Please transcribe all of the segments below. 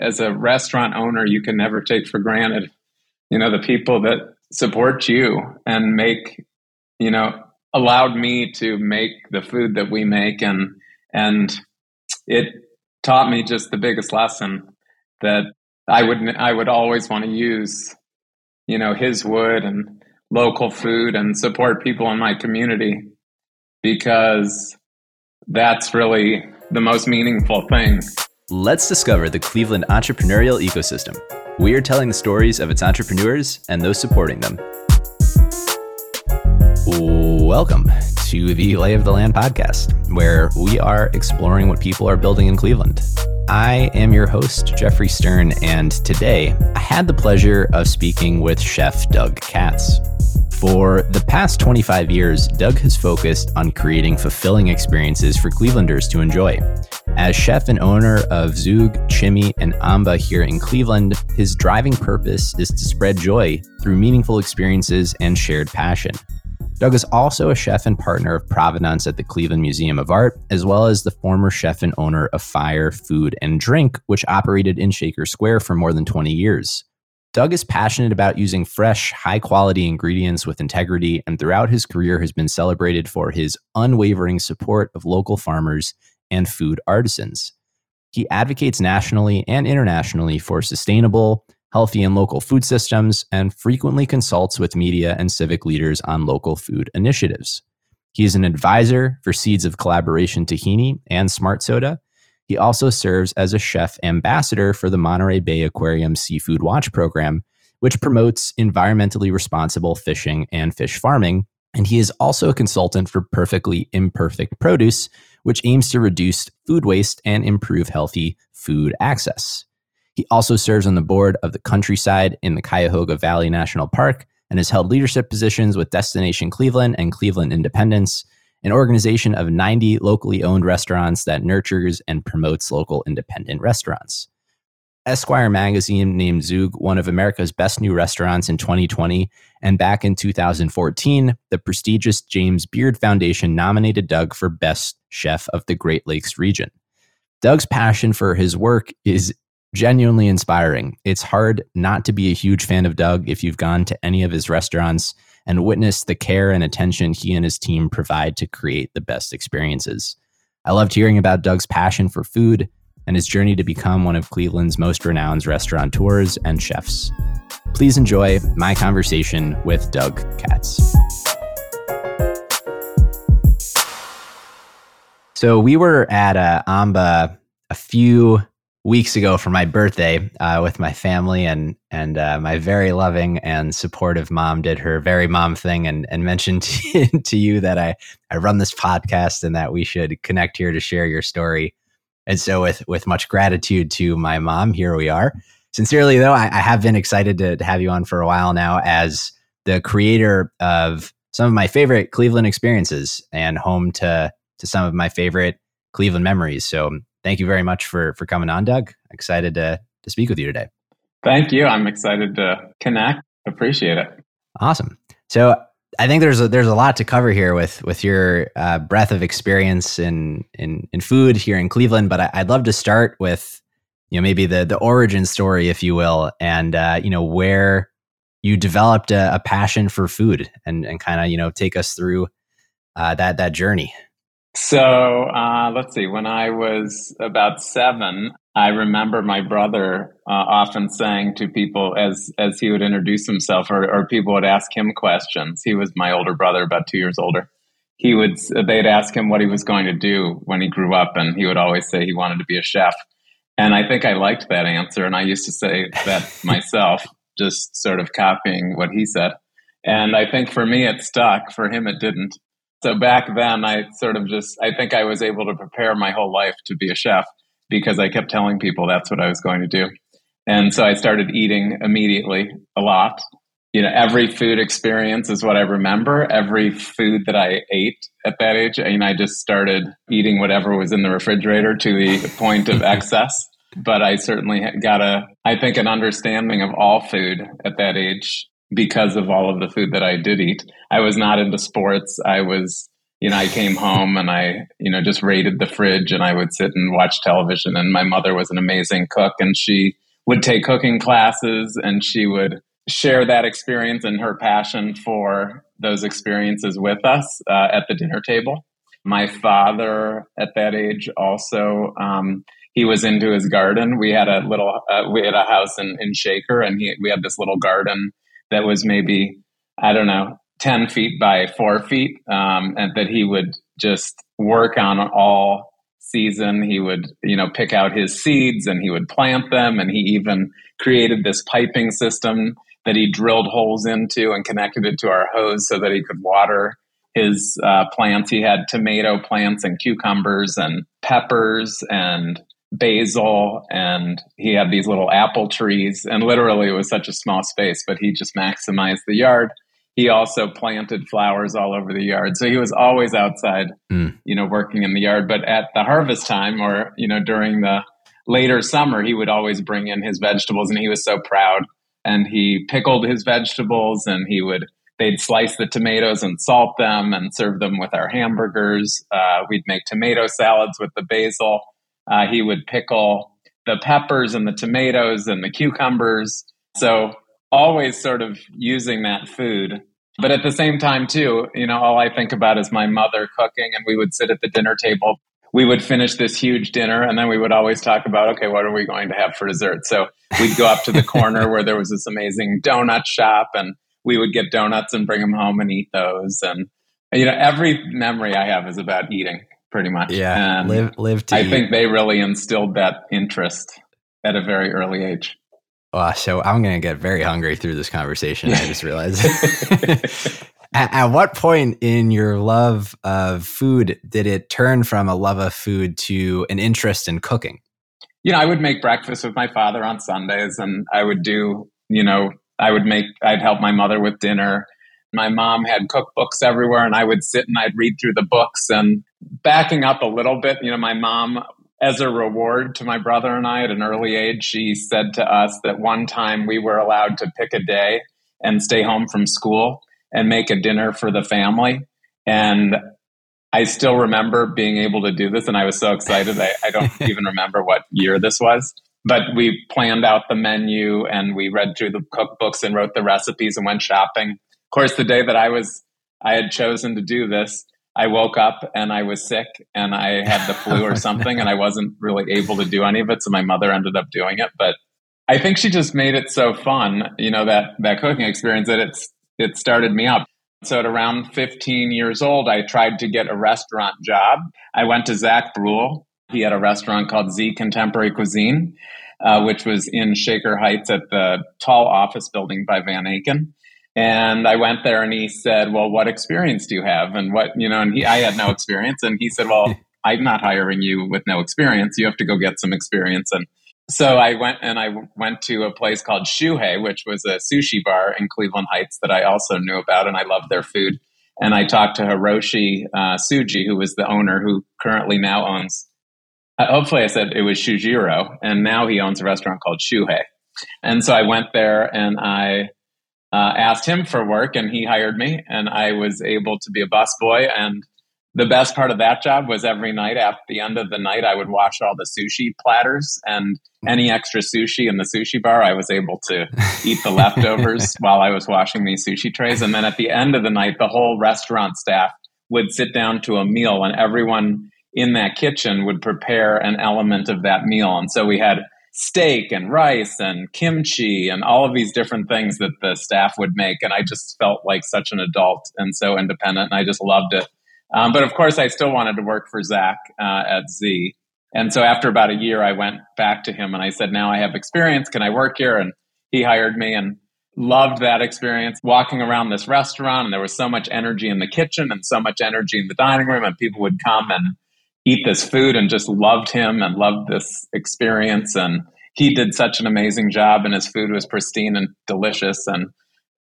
as a restaurant owner, you can never take for granted, you know, the people that support you and make, you know, allowed me to make the food that we make and and it taught me just the biggest lesson that I would I would always want to use you know his wood and local food and support people in my community because that's really the most meaningful thing. Let's discover the Cleveland entrepreneurial ecosystem. We are telling the stories of its entrepreneurs and those supporting them. Welcome to the Lay of the Land podcast, where we are exploring what people are building in Cleveland. I am your host, Jeffrey Stern, and today I had the pleasure of speaking with Chef Doug Katz. For the past 25 years, Doug has focused on creating fulfilling experiences for Clevelanders to enjoy. As chef and owner of Zhug, Chimi, and Amba here in Cleveland, his driving purpose is to spread joy through meaningful experiences and shared passion. Doug is also a chef and partner of Provenance at the Cleveland Museum of Art, as well as the former chef and owner of Fire Food and Drink, which operated in Shaker Square for more than 20 years. Doug is passionate about using fresh, high quality ingredients with integrity, and throughout his career has been celebrated for his unwavering support of local farmers and food artisans. He advocates nationally and internationally for sustainable, healthy and local food systems, and frequently consults with media and civic leaders on local food initiatives. He is an advisor for Seeds of Collaboration Tahini and Smart Soda. He also serves as a chef ambassador for the Monterey Bay Aquarium Seafood Watch program, which promotes environmentally responsible fishing and fish farming. And he is also a consultant for Perfectly Imperfect Produce, which aims to reduce food waste and improve healthy food access. He also serves on the board of the Countryside in the Cuyahoga Valley National Park and has held leadership positions with Destination Cleveland and Cleveland Independents, an organization of 90 locally owned restaurants that nurtures and promotes local independent restaurants. Esquire magazine named Zhug one of America's best new restaurants in 2020, and back in 2014, the prestigious James Beard Foundation nominated Doug for Best Chef of the Great Lakes region. Doug's passion for his work is genuinely inspiring. It's hard not to be a huge fan of Doug if you've gone to any of his restaurants and witnessed the care and attention he and his team provide to create the best experiences. I loved hearing about Doug's passion for food and his journey to become one of Cleveland's most renowned restaurateurs and chefs. Please enjoy my conversation with Doug Katz. So we were at uh, Amba a few weeks ago for my birthday uh, with my family and and uh, my very loving and supportive mom did her very mom thing and and mentioned to, you that I I run this podcast and that we should connect here to share your story. And so with with much gratitude to my mom, here we are. Sincerely though, I, I have been excited to, to have you on for a while now as the creator of some of my favorite Cleveland experiences and home to to some of my favorite Cleveland memories. So thank you very much for for coming on, Doug. Excited to to speak with you today. Thank you. I'm excited to connect. Appreciate it. Awesome. So I think there's a, there's a lot to cover here with with your uh, breadth of experience in in in food here in Cleveland. But I, would love to start with you know maybe the the origin story, if you will, and uh, you know where you developed a, a passion for food, and and kind of you know take us through uh, that that journey. So uh, let's see. When I was about seven, I remember my brother uh, often saying to people as as he would introduce himself, or, or people would ask him questions. He was my older brother, about two years older. He would they'd ask him what he was going to do when he grew up, and he would always say he wanted to be a chef. And I think I liked that answer, and I used to say that myself, just sort of copying what he said. And I think for me it stuck. For him it didn't. So back then, I sort of just, I think I was able to prepare my whole life to be a chef because I kept telling people that's what I was going to do. And so I started eating immediately a lot. You know, every food experience is what I remember. Every food that I ate at that age, I mean, I just started eating whatever was in the refrigerator to the point of excess. But I certainly got a, I think, an understanding of all food at that age because of all of the food that I did eat. I was not into sports. I was, you know, I came home and I, you know, just raided the fridge and I would sit and watch television. And my mother was an amazing cook and she would take cooking classes and she would share that experience and her passion for those experiences with us uh, at the dinner table. My father at that age also, um, he was into his garden. We had a little, uh, we had a house in, in Shaker and he, we had this little garden that was maybe, I don't know, 10 feet by four feet, um, and that he would just work on all season. He would, you know, pick out his seeds and he would plant them. And he even created this piping system that he drilled holes into and connected it to our hose so that he could water his uh, plants. He had tomato plants and cucumbers and peppers and basil and he had these little apple trees and literally it was such a small space but he just maximized the yard he also planted flowers all over the yard. So he was always outside, mm. you know, working in the yard. But at the harvest time or, you know, during the later summer, he would always bring in his vegetables and he was so proud. And he pickled his vegetables and he would, they'd slice the tomatoes and salt them and serve them with our hamburgers. Uh, we'd make tomato salads with the basil. Uh, he would pickle the peppers and the tomatoes and the cucumbers. So always sort of using that food. But at the same time, too, you know, all I think about is my mother cooking, and we would sit at the dinner table. We would finish this huge dinner, and then we would always talk about, okay, what are we going to have for dessert? So we'd go up to the corner where there was this amazing donut shop, and we would get donuts and bring them home and eat those. And, you know, every memory I have is about eating, pretty much. Yeah. And live, live to I eat. think they really instilled that interest at a very early age. Well, so I'm going to get very hungry through this conversation. I just realized. at, at, what point in your love of food did it turn from a love of food to an interest in cooking? You know, I would make breakfast with my father on Sundays, and I would do, you know, I would make, I'd help my mother with dinner. My mom had cookbooks everywhere, and I would sit and I'd read through the books. And backing up a little bit, you know, my mom as a reward to my brother and I at an early age, she said to us that one time we were allowed to pick a day and stay home from school and make a dinner for the family. And I still remember being able to do this, and I was so excited. I, I don't even remember what year this was, but we planned out the menu and we read through the cookbooks and wrote the recipes and went shopping. Of course, the day that I was I had chosen to do this, I woke up and I was sick and I had the flu or something and I wasn't really able to do any of it. So my mother ended up doing it. But I think she just made it so fun, you know, that, that cooking experience that it's, it started me up. So at around 15 years old, I tried to get a restaurant job. I went to Zack Bruell. He had a restaurant called Z Contemporary Cuisine, uh, which was in Shaker Heights at the tall office building by Van Aken. And I went there and he said, Well, what experience do you have? And what, you know, and he, I had no experience. And he said, Well, I'm not hiring you with no experience. You have to go get some experience. And so I went and I went to a place called Shuhei, which was a sushi bar in Cleveland Heights that I also knew about and I loved their food. And I talked to Hiroshi uh, Tsuji, who was the owner who currently now owns, uh, hopefully I said it was Shujiro, and now he owns a restaurant called Shuhei. And so I went there and I uh, asked him for work and he hired me and I was able to be a busboy. And the best part of that job was every night at the end of the night, I would wash all the sushi platters and any extra sushi in the sushi bar. I was able to eat the leftovers while I was washing these sushi trays. And then at the end of the night, the whole restaurant staff would sit down to a meal and everyone in that kitchen would prepare an element of that meal. And so we had steak and rice and kimchi and all of these different things that the staff would make. And I just felt like such an adult and so independent, and I just loved it. Um, but of course, I still wanted to work for Zack uh, at Z. And so after about a year, I went back to him and I said, Now I have experience. Can I work here? And he hired me and loved that experience walking around this restaurant. And there was so much energy in the kitchen and so much energy in the dining room. And people would come and eat this food and just loved him and loved this experience. And he did such an amazing job, and his food was pristine and delicious. And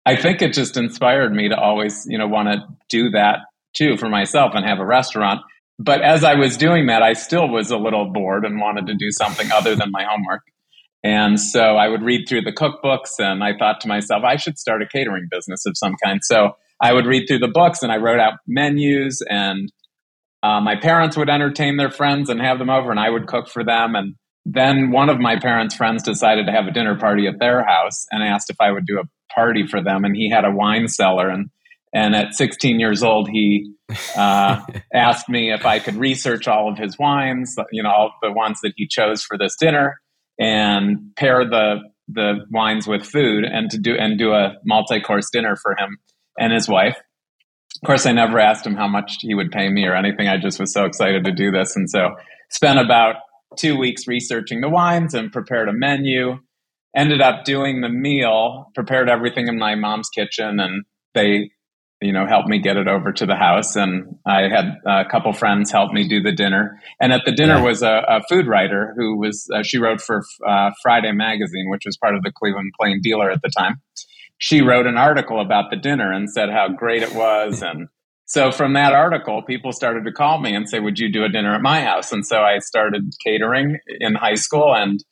I think it just inspired me to always, you know, want to do that too for myself and have a restaurant. But as I was doing that, I still was a little bored and wanted to do something other than my homework. And so I would read through the cookbooks and I thought to myself, I should start a catering business of some kind. So I would read through the books and I wrote out menus and uh, my parents would entertain their friends and have them over and I would cook for them. And then one of my parents' friends decided to have a dinner party at their house and asked if I would do a party for them. And he had a wine cellar. And, and at 16 years old, he uh, asked me if I could research all of his wines, you know, all the ones that he chose for this dinner and pair the the wines with food and to do and do a multi-course dinner for him and his wife. Of course, I never asked him how much he would pay me or anything. I just was so excited to do this, and so spent about two weeks researching the wines and prepared a menu. Ended up doing the meal, prepared everything in my mom's kitchen, and they, you know, helped me get it over to the house. And I had a couple friends help me do the dinner. And at the dinner yeah. was a, a, food writer who was uh, she wrote for uh, Friday Magazine, which was part of the Cleveland Plain Dealer at the time. She wrote an article about the dinner and said how great it was and so from that article, people started to call me and say, "Would you do a dinner at my house?" And so I started catering in high school. And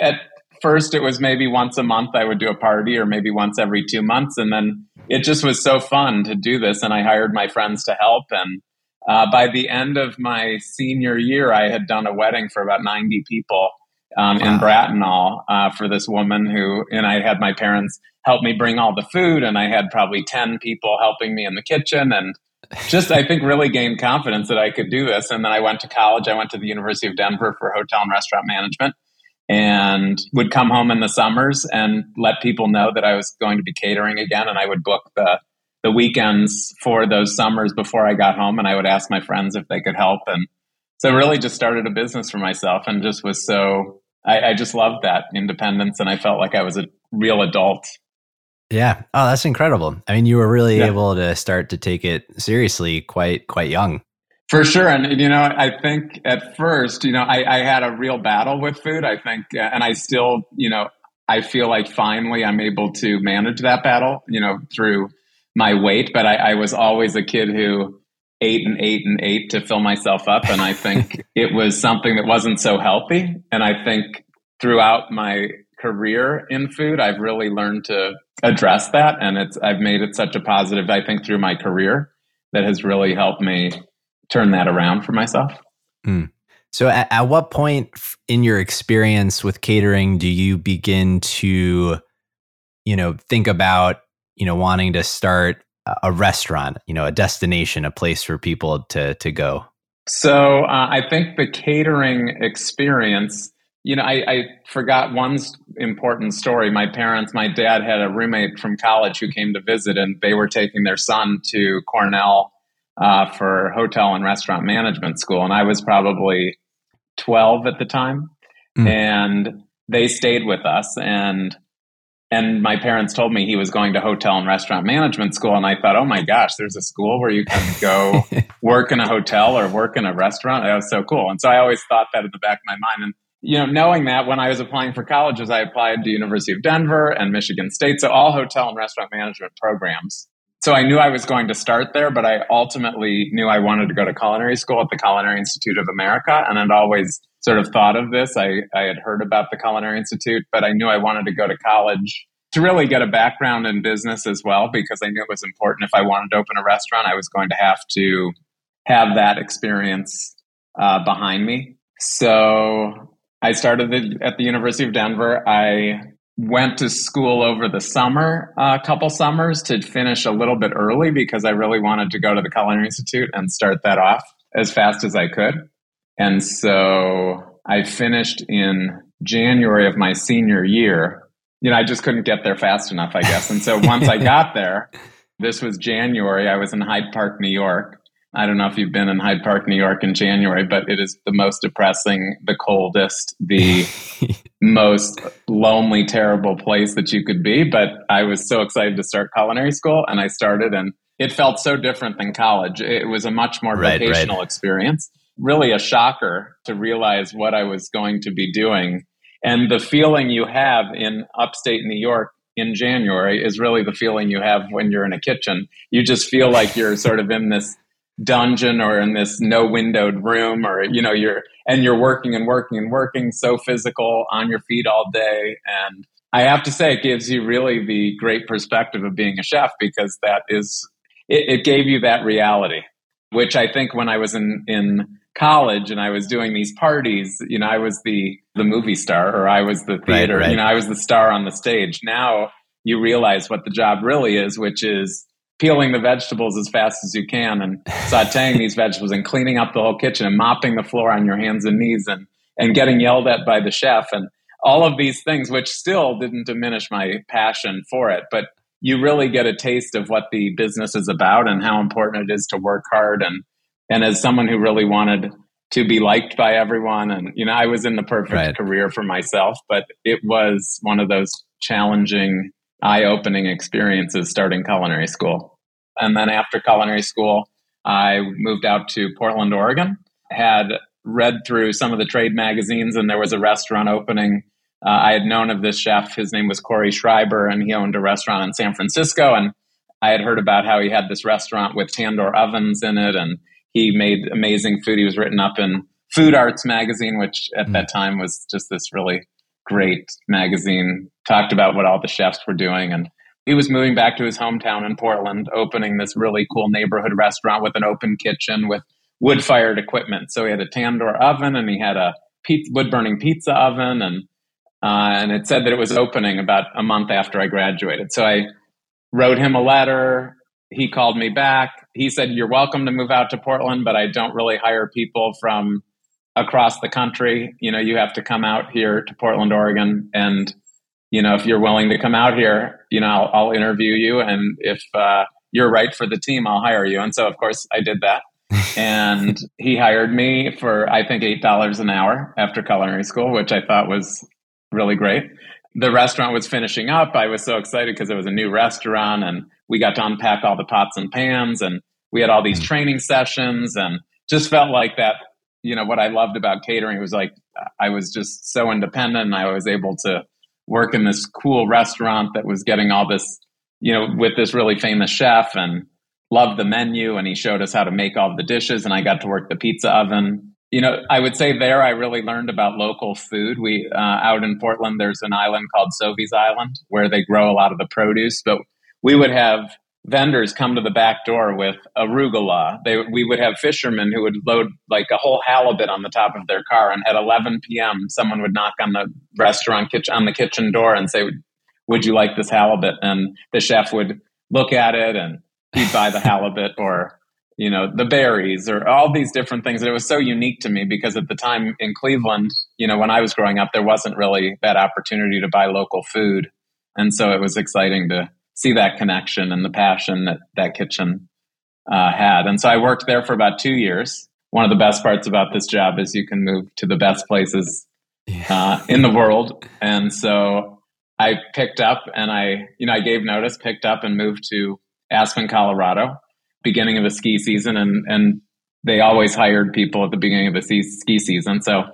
at first, it was maybe once a month I would do a party, or maybe once every two months. And then it just was so fun to do this, and I hired my friends to help. And uh, by the end of my senior year, I had done a wedding for about ninety people. Um, wow. in Bratenahl uh, for this woman who, and I had my parents help me bring all the food, and I had probably 10 people helping me in the kitchen. And just I think really gained confidence that I could do this. And then I went to college. I went to the University of Denver for hotel and restaurant management and would come home in the summers and let people know that I was going to be catering again and I would book the the weekends for those summers before I got home and I would ask my friends if they could help and so really just started a business for myself and just was so I, I just loved that independence and I felt like I was a real adult yeah. Oh, that's incredible. I mean, you were really yeah. able to start to take it seriously quite quite young. For sure, and you know, I think at first, you know, I, I had a real battle with food. I think, uh, and I still, you know, I feel like finally I'm able to manage that battle, you know, through my weight. But I, I was always a kid who ate and ate and ate to fill myself up, and I think it was something that wasn't so healthy. And I think throughout my career in food, I've really learned to address that. And it's, I've made it such a positive, I think, through my career that has really helped me turn that around for myself. Mm. So, at, at, what point in your experience with catering do you begin to, you know, think about, you know, wanting to start a restaurant, you know, a destination, a place for people to to go? So, uh, I think the catering experience you know, I, I, forgot one important story. My parents, my dad had a roommate from college who came to visit, and they were taking their son to Cornell uh, for hotel and restaurant management school. And I was probably 12 at the time. Mm. And they stayed with us. And and my parents told me he was going to hotel and restaurant management school. And I thought, oh my gosh, there's a school where you can go work in a hotel or work in a restaurant. That was so cool. And so I always thought that in the back of my mind. And you know, knowing that when I was applying for colleges, I applied to University of Denver and Michigan State, so all hotel and restaurant management programs. So I knew I was going to start there, but I ultimately knew I wanted to go to culinary school at the Culinary Institute of America, and I'd always sort of thought of this. I, I had heard about the Culinary Institute, but I knew I wanted to go to college to really get a background in business as well, because I knew it was important. If I wanted to open a restaurant, I was going to have to have that experience uh, behind me. So I started at the University of Denver. I went to school over the summer, a couple summers to finish a little bit early because I really wanted to go to the Culinary Institute and start that off as fast as I could. And so I finished in January of my senior year. You know, I just couldn't get there fast enough, I guess. And so once I got there, this was January, I was in Hyde Park, New York. I don't know if you've been in Hyde Park, New York in January, but it is the most depressing, the coldest, the most lonely, terrible place that you could be. But I was so excited to start culinary school and I started and it felt so different than college. It was a much more right, vocational right. experience. Really a shocker to realize what I was going to be doing. And the feeling you have in upstate New York in January is really the feeling you have when you're in a kitchen. You just feel like you're sort of in this dungeon or in this no windowed room or you know you're and you're working and working and working so physical on your feet all day and i have to say it gives you really the great perspective of being a chef because that is it, it gave you that reality, which I think when I was in, in college and I was doing these parties, you know, I was the, the movie star or I was the theater, right, right. you know, I was the star on the stage. Now you realize what the job really is, which is peeling the vegetables as fast as you can and sauteing these vegetables and cleaning up the whole kitchen and mopping the floor on your hands and knees and, and getting yelled at by the chef and all of these things, which still didn't diminish my passion for it. But you really get a taste of what the business is about and how important it is to work hard and and as someone who really wanted to be liked by everyone and you know i was in the perfect right. career for myself but it was one of those challenging eye-opening experiences starting culinary school and then after culinary school i moved out to portland oregon had read through some of the trade magazines and there was a restaurant opening uh, I had known of this chef. His name was Cory Schreiber, and he owned a restaurant in San Francisco. And I had heard about how he had this restaurant with tandoor ovens in it, and he made amazing food. He was written up in Food Arts magazine, which at mm. that time was just this really great magazine. Talked about what all the chefs were doing, and he was moving back to his hometown in Portland, opening this really cool neighborhood restaurant with an open kitchen with wood fired equipment. So he had a tandoor oven, and he had a wood burning pizza oven, and uh, and it said that it was opening about a month after I graduated. So I wrote him a letter. He called me back. He said, You're welcome to move out to Portland, but I don't really hire people from across the country. You know, you have to come out here to Portland, Oregon. And, you know, if you're willing to come out here, you know, I'll, I'll interview you. And if uh, you're right for the team, I'll hire you. And so, of course, I did that. and he hired me for, I think, $8 an hour after culinary school, which I thought was really great. The restaurant was finishing up. I was so excited because it was a new restaurant and we got to unpack all the pots and pans and we had all these mm. training sessions and just felt like that, you know, what I loved about catering was like I was just so independent and I was able to work in this cool restaurant that was getting all this, you know, with this really famous chef and loved the menu and he showed us how to make all the dishes and I got to work the pizza oven you know, I would say there I really learned about local food. We uh, out in Portland, there's an island called Sauvie's Island where they grow a lot of the produce. But we would have vendors come to the back door with arugula. They we would have fishermen who would load like a whole halibut on the top of their car, and at 11 p.m., someone would knock on the restaurant kitchen on the kitchen door and say, "Would you like this halibut?" And the chef would look at it and he'd buy the halibut or you know, the berries or all these different things. And it was so unique to me because at the time in Cleveland, you know, when I was growing up, there wasn't really that opportunity to buy local food. And so it was exciting to see that connection and the passion that that kitchen uh, had. And so I worked there for about two years. One of the best parts about this job is you can move to the best places uh, in the world. And so I picked up and I, you know, I gave notice, picked up and moved to Aspen, Colorado beginning of the ski season and and they always hired people at the beginning of the ski season. So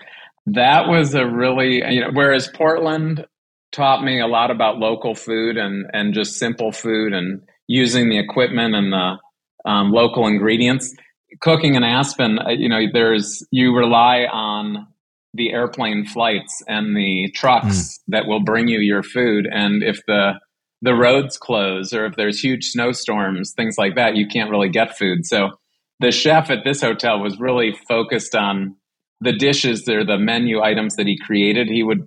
that was a really you know whereas Portland taught me a lot about local food and and just simple food and using the equipment and the um, local ingredients. Cooking in Aspen, uh, you know, there's you rely on the airplane flights and the trucks mm. that will bring you your food. And if the the roads close or if there's huge snowstorms, things like that, you can't really get food. So the chef at this hotel was really focused on the dishes or the menu items that he created. He would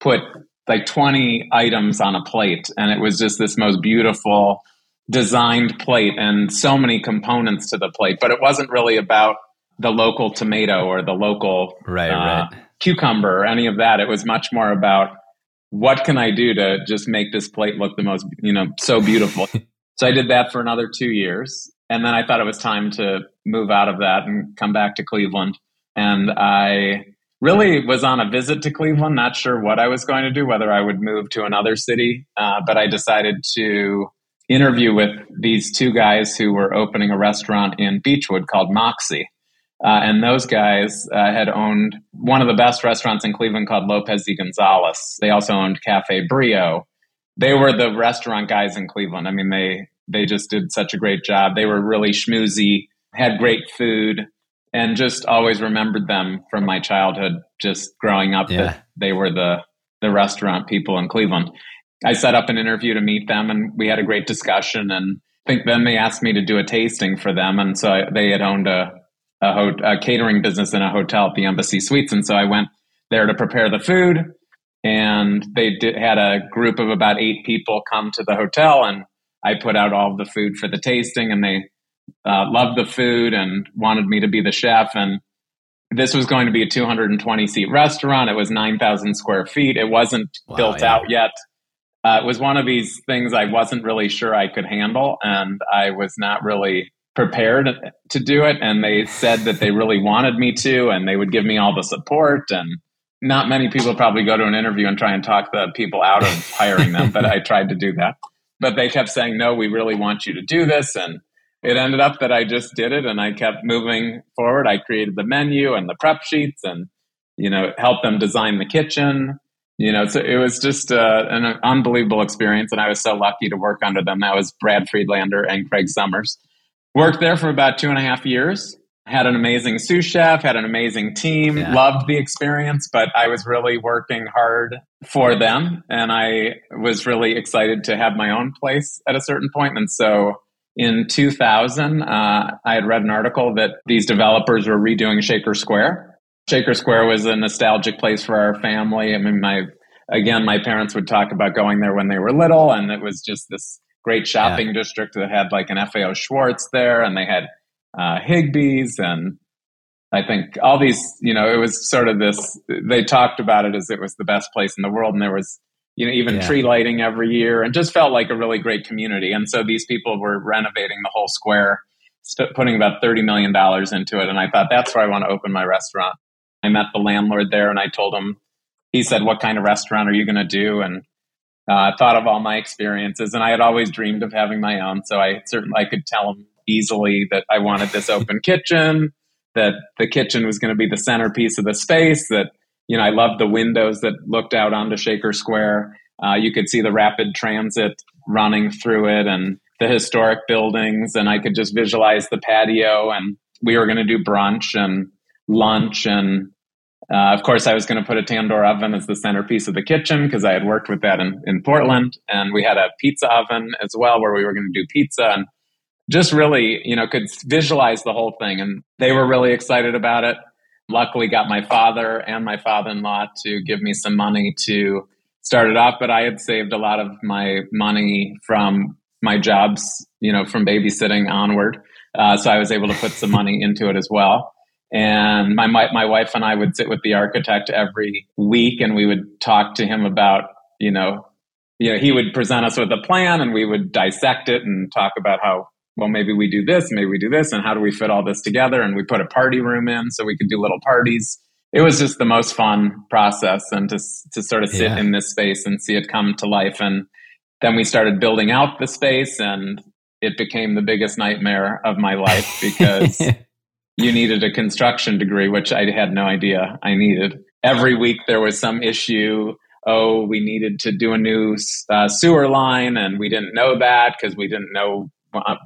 put like 20 items on a plate and it was just this most beautiful designed plate and so many components to the plate but it wasn't really about the local tomato or the local right, uh, right. cucumber or any of that it was much more about what can I do to just make this plate look the most, you know, so beautiful? so I did that for another two years. And then I thought it was time to move out of that and come back to Cleveland. And I really was on a visit to Cleveland, not sure what I was going to do, whether I would move to another city. Uh, but I decided to interview with these two guys who were opening a restaurant in Beachwood called Moxie. Uh, and those guys uh, had owned one of the best restaurants in Cleveland called Lopez y Gonzalez. They also owned Cafe Brio. They were the restaurant guys in Cleveland. I mean, they they just did such a great job. They were really schmoozy, had great food, and just always remembered them from my childhood, just growing up. Yeah. That they were the the restaurant people in Cleveland. I set up an interview to meet them, and we had a great discussion. And I think then they asked me to do a tasting for them. And so I, they had owned a, a, ho- a catering business in a hotel at the Embassy Suites. And so I went there to prepare the food. And they did, had a group of about eight people come to the hotel. And I put out all the food for the tasting. And they uh, loved the food and wanted me to be the chef. And this was going to be a 220 seat restaurant. It was 9,000 square feet. It wasn't wow, built yeah. out yet. Uh, it was one of these things I wasn't really sure I could handle, and I was not really prepared to do it. And they said that they really wanted me to, and they would give me all the support. And not many people probably go to an interview and try and talk the people out of hiring them, but I tried to do that. But they kept saying, "No, we really want you to do this," and it ended up that I just did it and I kept moving forward. I created the menu and the prep sheets and, you know, helped them design the kitchen. You know, so it was just uh, an unbelievable experience. And I was so lucky to work under them. That was Brad Friedlander and Craig Summers. Worked there for about two and a half years. Had an amazing sous chef, had an amazing team, yeah. loved the experience, but I was really working hard for them. And I was really excited to have my own place at a certain point. And so in 2000, uh, I had read an article that these developers were redoing Shaker Square. Shaker Square was a nostalgic place for our family. I mean, my again, my parents would talk about going there when they were little, and it was just this great shopping yeah. district that had like an FAO Schwarz there, and they had uh, Higbee's, and I think all these, you know, it was sort of this. They talked about it as it was the best place in the world, and there was you know, even yeah. tree lighting every year and just felt like a really great community. And so these people were renovating the whole square, putting about $30 million into it. And I thought, that's where I want to open my restaurant. I met the landlord there and I told him, he said, what kind of restaurant are you going to do? And I uh, thought of all my experiences and I had always dreamed of having my own. So I certainly, I could tell him easily that I wanted this open kitchen, that the kitchen was going to be the centerpiece of the space, that you know, I loved the windows that looked out onto Shaker Square. Uh, you could see the rapid transit running through it and the historic buildings, and I could just visualize the patio. And we were going to do brunch and lunch, and uh, of course, I was going to put a tandoor oven as the centerpiece of the kitchen because I had worked with that in, in Portland, and we had a pizza oven as well where we were going to do pizza and just really, you know, could visualize the whole thing. And they were really excited about it luckily got my father and my father-in-law to give me some money to start it off but i had saved a lot of my money from my jobs you know from babysitting onward. Uh, so i was able to put some money into it as well. And my, my my wife and i would sit with the architect every week and we would talk to him about you know you know he would present us with a plan and we would dissect it and talk about how well, maybe we do this, maybe we do this, and how do we fit all this together? And we put a party room in so we could do little parties. It was just the most fun process, and to to sort of sit yeah. in this space and see it come to life. And then we started building out the space, and it became the biggest nightmare of my life because you needed a construction degree, which I had no idea I needed. Every week there was some issue oh, we needed to do a new uh, sewer line and we didn't know that because we didn't know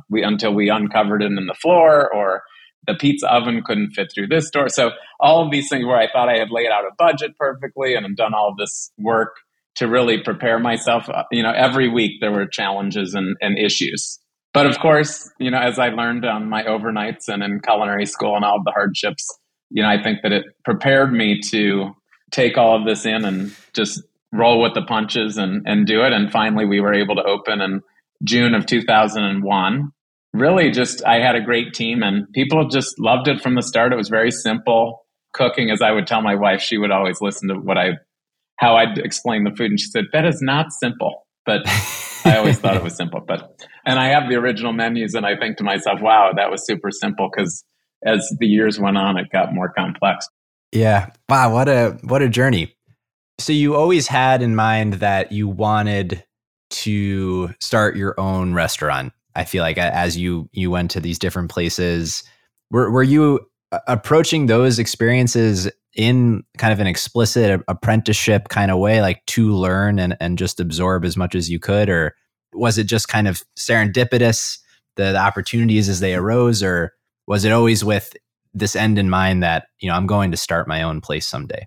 we until we uncovered it in the floor or the pizza oven couldn't fit through this door. So all of these things where I thought I had laid out a budget perfectly and I've done all this work to really prepare myself. Uh, you know, every week there were challenges and, and issues. But of course, you know, as I learned on my overnights and in culinary school and all the hardships, you know, I think that it prepared me to take all of this in and just roll with the punches and, and do it. And finally we were able to open and June of 2001. Really, just I had a great team and people just loved it from the start. It was very simple cooking. As I would tell my wife, she would always listen to what I, how I'd explain the food, and she said, "That is not simple." But I always thought it was simple. But and I have the original menus, and I think to myself, "Wow, that was super simple." Because as the years went on, it got more complex. Yeah. Wow. What a what a journey. So you always had in mind that you wanted to start your own restaurant. I feel like as you you went to these different places, were were you approaching those experiences in kind of an explicit apprenticeship kind of way, like to learn and and just absorb as much as you could, or was it just kind of serendipitous the, the opportunities as they arose, or was it always with this end in mind that you know I'm going to start my own place someday?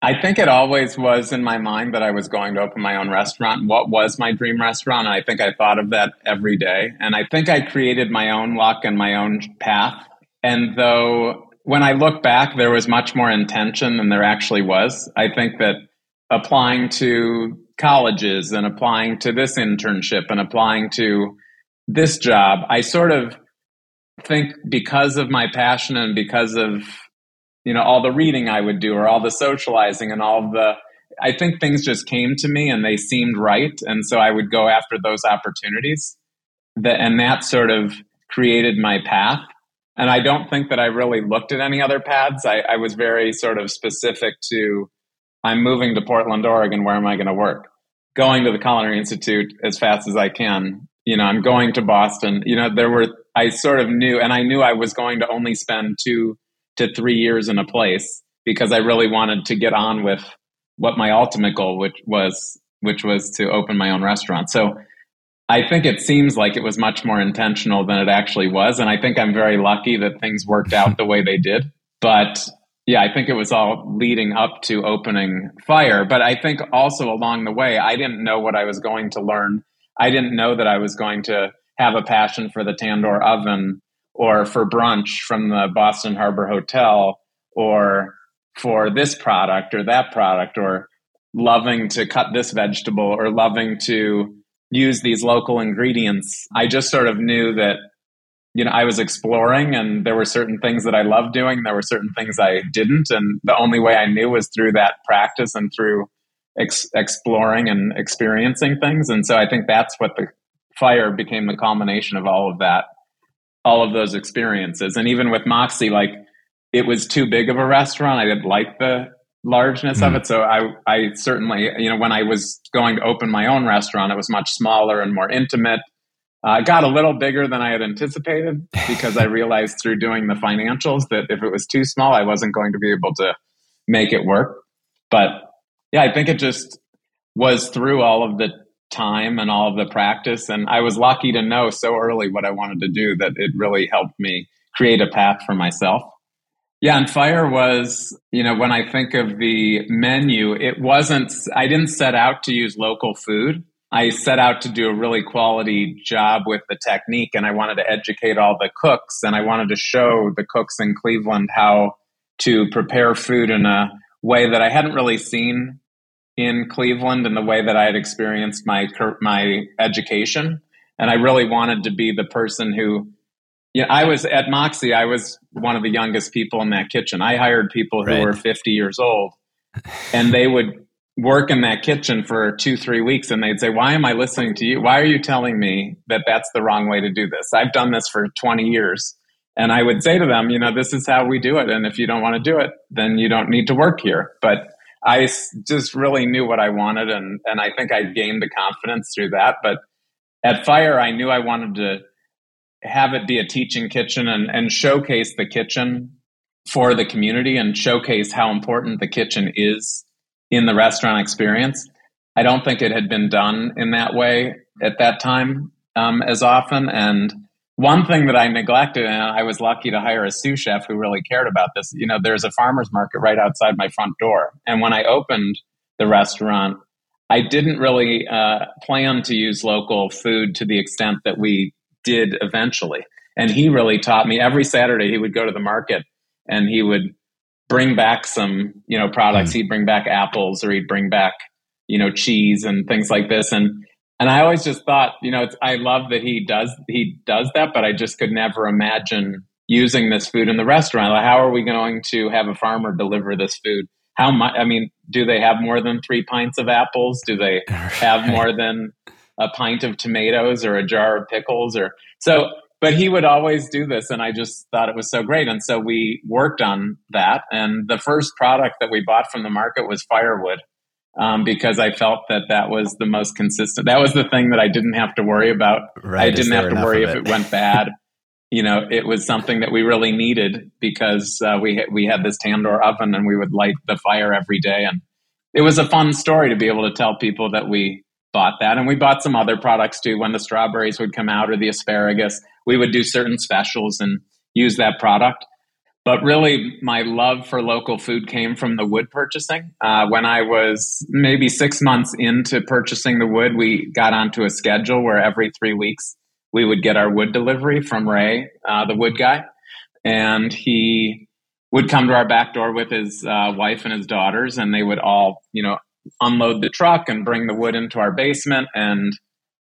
I think it always was in my mind that I was going to open my own restaurant. What was my dream restaurant? And I think I thought of that every day. And I think I created my own luck and my own path. And though when I look back, there was much more intention than there actually was. I think that applying to colleges and applying to this internship and applying to this job, I sort of think because of my passion and because of you know all the reading I would do or all the socializing and all the I think things just came to me and they seemed right. And so I would go after those opportunities. That and that sort of created my path. And I don't think that I really looked at any other paths. I, I was very sort of specific to I'm moving to Portland Oregon. Where am I going to work? Going to the Culinary Institute as fast as I can. You know I'm going to Boston. You know there were I sort of knew and I knew I was going to only spend two to three years in a place because I really wanted to get on with what my ultimate goal, which was which was to open my own restaurant. So I think it seems like it was much more intentional than it actually was, and I think I'm very lucky that things worked out the way they did. But yeah, I think it was all leading up to opening fire. But I think also along the way, I didn't know what I was going to learn. I didn't know that I was going to have a passion for the tandoor oven or for brunch from the Boston Harbor Hotel or for this product or that product or loving to cut this vegetable or loving to use these local ingredients. I just sort of knew that you know I was exploring and there were certain things that I loved doing, there were certain things I didn't and the only way I knew was through that practice and through ex- exploring and experiencing things and so I think that's what the fire became the culmination of all of that all of those experiences. And even with Moxie, like it was too big of a restaurant. I didn't like the largeness mm. of it. So I, I certainly, you know, when I was going to open my own restaurant, it was much smaller and more intimate. Uh, got a little bigger than I had anticipated because I realized through doing the financials that if it was too small, I wasn't going to be able to make it work. But yeah, I think it just was through all of the time and all of the practice. And I was lucky to know so early what I wanted to do that it really helped me create a path for myself. Yeah, and fire was, you know, when I think of the menu, it wasn't, I didn't set out to use local food. I set out to do a really quality job with the technique and I wanted to educate all the cooks and I wanted to show the cooks in Cleveland how to prepare food in a way that I hadn't really seen in Cleveland and the way that I had experienced my my education, and I really wanted to be the person who, you know, I was at Moxie. I was one of the youngest people in that kitchen. I hired people who right. were fifty years old, and they would work in that kitchen for two three weeks, and they'd say, "Why am I listening to you? Why are you telling me that that's the wrong way to do this? I've done this for twenty years." And I would say to them, you know, this is how we do it. And if you don't want to do it, then you don't need to work here. But I just really knew what I wanted, and and I think I gained the confidence through that. But at Fire, I knew I wanted to have it be a teaching kitchen and, and showcase the kitchen for the community and showcase how important the kitchen is in the restaurant experience. I don't think it had been done in that way at that time um, as often, and one thing that I neglected, and I was lucky to hire a sous chef who really cared about this. You know, there's a farmer's market right outside my front door. And when I opened the restaurant, I didn't really uh, plan to use local food to the extent that we did eventually. And he really taught me every Saturday he would go to the market and he would bring back some, you know, products. Mm. He'd bring back apples or he'd bring back, you know, cheese and things like this. And and I always just thought, you know, I love that he does he does that, but I just could never imagine using this food in the restaurant. Like, how are we going to have a farmer deliver this food? How much? I mean, do they have more than three pints of apples? Do they have more than a pint of tomatoes or a jar of pickles? Or so, but he would always do this, and I just thought it was so great. And so we worked on that. And the first product that we bought from the market was firewood um, because I felt that that was the most consistent. That was the thing that I didn't have to worry about. Right. I didn't have to worry if it? it went bad. you know, it was something that we really needed because uh, we we had this tandoor oven and we would light the fire every day, and it was a fun story to be able to tell people that we bought that. And we bought some other products too. When the strawberries would come out or the asparagus, we would do certain specials and use that product. But really, my love for local food came from the wood purchasing. Uh, when I was maybe six months into purchasing the wood, we got onto a schedule where every three weeks we would get our wood delivery from Ray, uh, the wood guy, and he would come to our back door with his uh, wife and his daughters, and they would all, you know, unload the truck and bring the wood into our basement and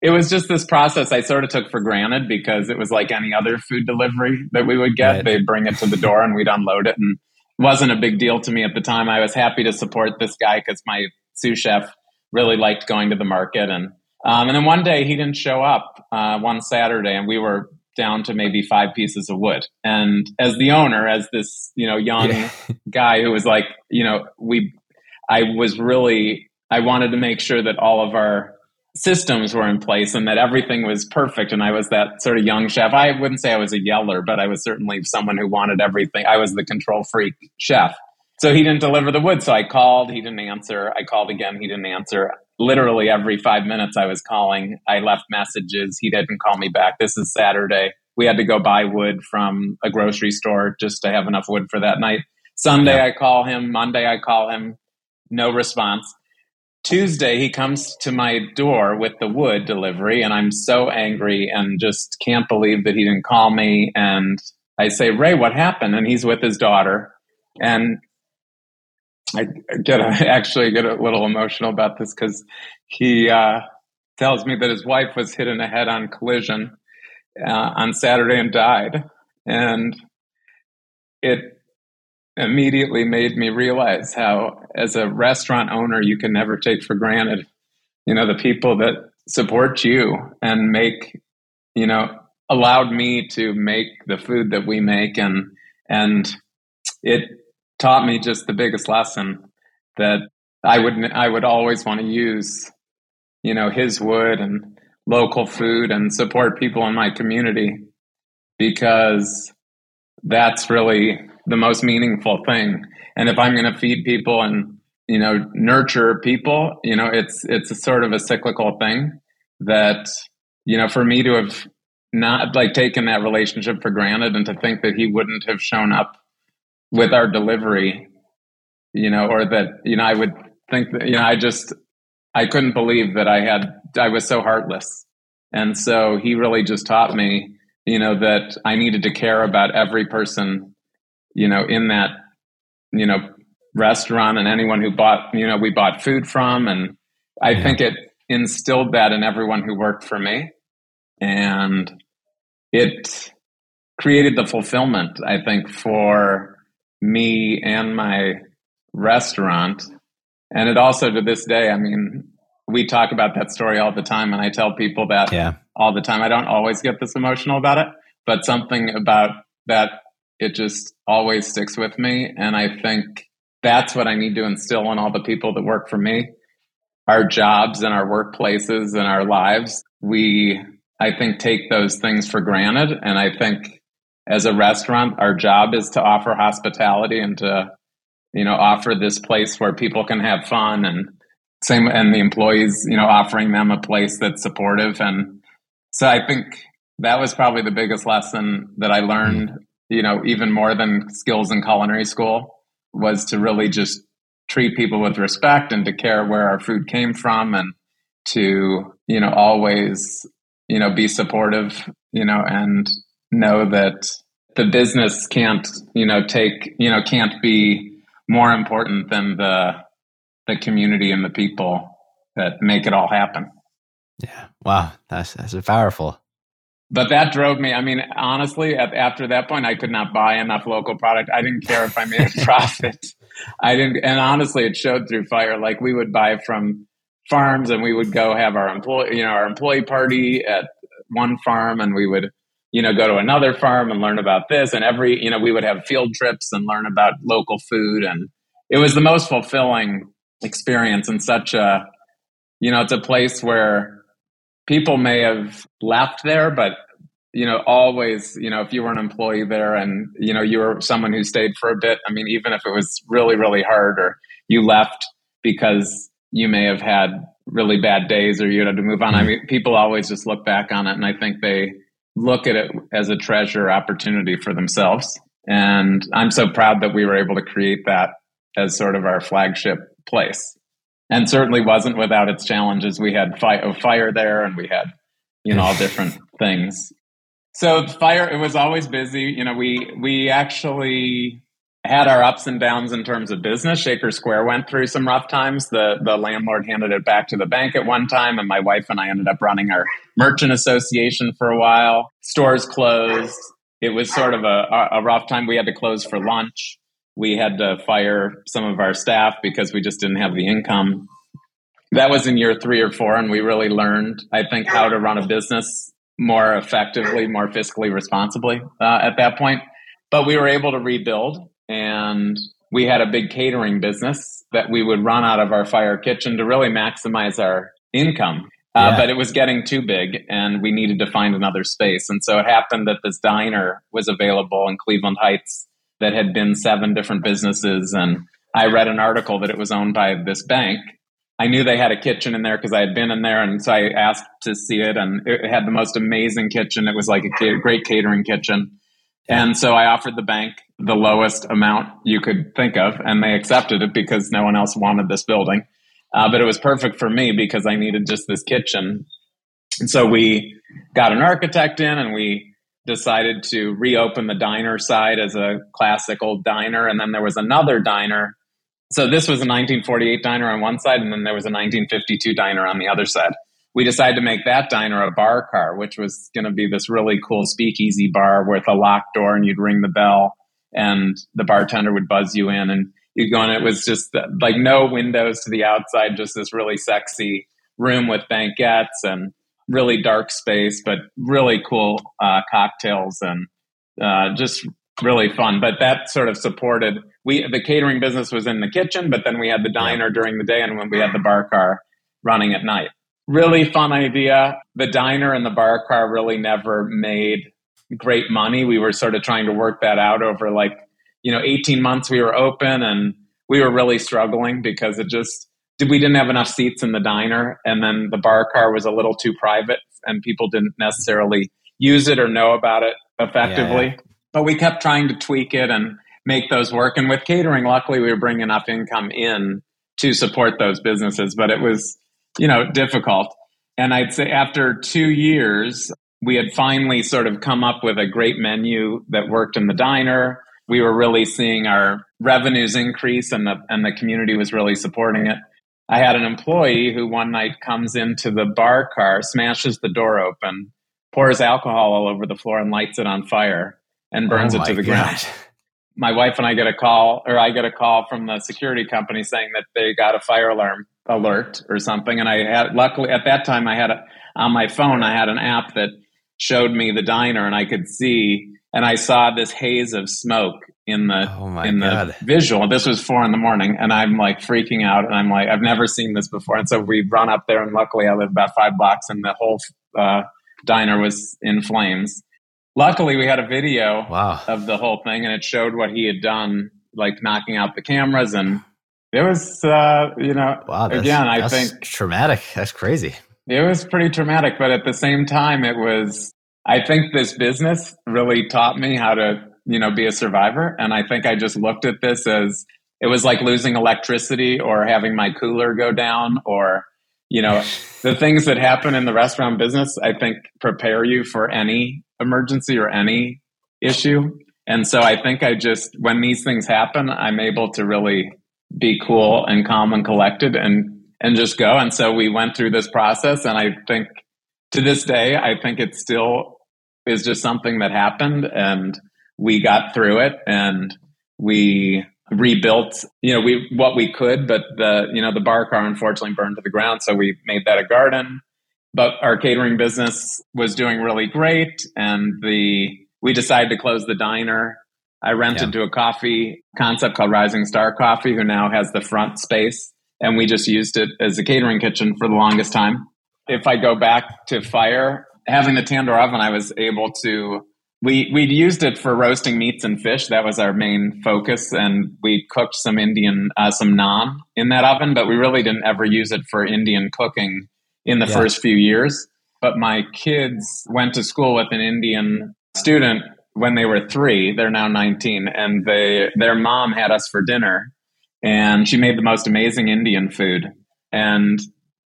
it was just this process I sort of took for granted because it was like any other food delivery that we would get. Right. They'd bring it to the door and we'd unload it. And it wasn't a big deal to me at the time. I was happy to support this guy because my sous chef really liked going to the market. And, um, and then one day he didn't show up uh, one Saturday and we were down to maybe five pieces of wood. And as the owner, as this, you know, young yeah. guy who was like, you know, we, I was really, I wanted to make sure that all of our systems were in place and that everything was perfect. And I was that sort of young chef. I wouldn't say I was a yeller, but I was certainly someone who wanted everything. I was the control freak chef. So he didn't deliver the wood. So I called, he didn't answer. I called again, he didn't answer. Literally every five minutes I was calling. I left messages. He didn't call me back. This is Saturday. We had to go buy wood from a grocery store just to have enough wood for that night. Sunday yeah. I call him. Monday I call him. No response. Tuesday, he comes to my door with the wood delivery, and I'm so angry and just can't believe that he didn't call me. And I say, Ray, what happened? And he's with his daughter. And I get a, actually get a little emotional about this because he uh, tells me that his wife was hit in the head on collision uh, on Saturday and died. And it immediately made me realize how, as a restaurant owner, you can never take for granted, you know, the people that support you and make, you know, allowed me to make the food that we make. And, and it taught me just the biggest lesson that I would, I would always want to use, you know, his wood and local food and support people in my community because that's really the most meaningful thing. And if I'm going to feed people and you know nurture people, you know it's it's a sort of a cyclical thing that you know for me to have not like taken that relationship for granted and to think that he wouldn't have shown up with our delivery, you know, or that you know I would think that you know I just I couldn't believe that I had I was so heartless. And so he really just taught me, you know, that I needed to care about every person you know, in that, you know, restaurant and anyone who bought, you know, we bought food from. And I yeah. think it instilled that in everyone who worked for me. And it created the fulfillment, I think, for me and my restaurant. And it also, to this day, I mean, we talk about that story all the time. And I tell people that yeah. all the time. I don't always get this emotional about it, but something about that it just always sticks with me. And I think that's what I need to instill in all the people that work for me. Our jobs and our workplaces and our lives, we, I think, take those things for granted. And I think as a restaurant, our job is to offer hospitality and to, you know, offer this place where people can have fun and same, and the employees, you know, offering them a place that's supportive. And so I think that was probably the biggest lesson that I learned you know, even more than skills in culinary school was to really just treat people with respect and to care where our food came from and to, you know, always, you know, be supportive, you know, and know that the business can't, you know, take, you know, can't be more important than the the community and the people that make it all happen. Yeah. Wow. That's that's powerful but that drove me. I mean, honestly, at, after that point, I could not buy enough local product. I didn't care if I made a profit. I didn't, and honestly, it showed through fire. Like we would buy from farms, and we would go have our employee, you know, our employee party at one farm, and we would, you know, go to another farm and learn about this. And every, you know, we would have field trips and learn about local food, and it was the most fulfilling experience. And such a, you know, it's a place where people may have left there, but you know, always, you know, if you were an employee there and, you know, you were someone who stayed for a bit, I mean, even if it was really, really hard or you left because you may have had really bad days or you had to move on. I mm-hmm. mean, people always just look back on it and I think they look at it as a treasure opportunity for themselves. And I'm so proud that we were able to create that as sort of our flagship place. And certainly wasn't without its challenges. We had fi- a fire there and we had, you know, all different things. So fire, it was always busy. You know, we, we actually had our ups and downs in terms of business. Shaker Square went through some rough times. The the landlord handed it back to the bank at one time, and my wife and I ended up running our merchant association for a while. Stores closed. It was sort of a, a rough time. We had to close for lunch. We had to fire some of our staff because we just didn't have the income. That was in year three or four, and we really learned, I think, how to run a business more effectively, more fiscally responsibly uh, at that point. But we were able to rebuild and we had a big catering business that we would run out of our fire kitchen to really maximize our income. Uh, But it was getting too big and we needed to find another space. And so it happened that this diner was available in Cleveland Heights that had been seven different businesses. And I read an article that it was owned by this bank. I knew they had a kitchen in there because I had been in there. And so I asked to see it. And it had the most amazing kitchen. It was like a great catering kitchen. And so I offered the bank the lowest amount you could think of, and they accepted it because no one else wanted this building. Uh, but it was perfect for me because I needed just this kitchen. And so we got an architect in and we decided to reopen the diner side as a classic old diner. And then there was another diner. So this was a 1948 diner on one side, and then there was a 1952 diner on the other side we decided to make that diner a bar car, which was going to be this really cool speakeasy bar with a locked door and you'd ring the bell and the bartender would buzz you in and you'd go in. It was just like no windows to the outside, just this really sexy room with banquettes and really dark space, but really cool uh, cocktails and uh, just really fun. But that sort of supported we the catering business was in the kitchen, but then we had the diner during the day and when we had the bar car running at night really fun idea. The diner and the bar car really never made great money. We were sort of trying to work that out over like, you know, 18 months we were open and we were really struggling because it just we didn't have enough seats in the diner and then the bar car was a little too private and people didn't necessarily use it or know about it effectively. Yeah, yeah. But we kept trying to tweak it and make those work and with catering luckily we were bringing enough income in to support those businesses, but it was you know, difficult. And I'd say after two years, we had finally sort of come up with a great menu that worked in the diner. We were really seeing our revenues increase and the, and the community was really supporting it. I had an employee who one night comes into the bar car, smashes the door open, pours alcohol all over the floor and lights it on fire and burns oh it to the God. ground. My wife and I get a call, or I get a call from the security company saying that they got a fire alarm alert or something. And I had, luckily at that time, I had a, on my phone, I had an app that showed me the diner and I could see, and I saw this haze of smoke in the, oh in God. the visual. This was four in the morning and I'm like freaking out. And I'm like, I've never seen this before. And so we run up there and luckily I live about five blocks and the whole, uh, diner was in flames. Luckily, we had a video wow. of the whole thing, and it showed what he had done, like knocking out the cameras and it was, uh, you know, wow, again, I think traumatic. That's crazy. It was pretty traumatic, but at the same time, it was. I think this business really taught me how to, you know, be a survivor, and I think I just looked at this as it was like losing electricity or having my cooler go down or you know the things that happen in the restaurant business i think prepare you for any emergency or any issue. And so i think i just when these things happen i'm able to really be cool and calm and collected and and just go. And so we went through this process, and I think to this day, I think it still is just something that happened, and we got through it, and we rebuilt you know we what we could but the you know the bar car unfortunately burned to the ground so we made that a garden but our catering business was doing really great and the we decided to close the diner I rented yeah. to a coffee concept called Rising Star Coffee, who now has the front space. And we just used it as a catering kitchen for the longest time. If I go back to fire, having the tandoor oven, I was able to, we, we'd used it for roasting meats and fish. That was our main focus. And we cooked some Indian, uh, some naan in that oven, but we really didn't ever use it for Indian cooking in the yeah. first few years. But my kids went to school with an Indian student when they were three. They're now 19, and they their mom had us for dinner, and she made the most amazing Indian food. And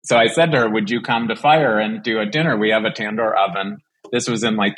so I said to her, "Would you come to Fire and do a dinner? We have a tandoor oven." This was in like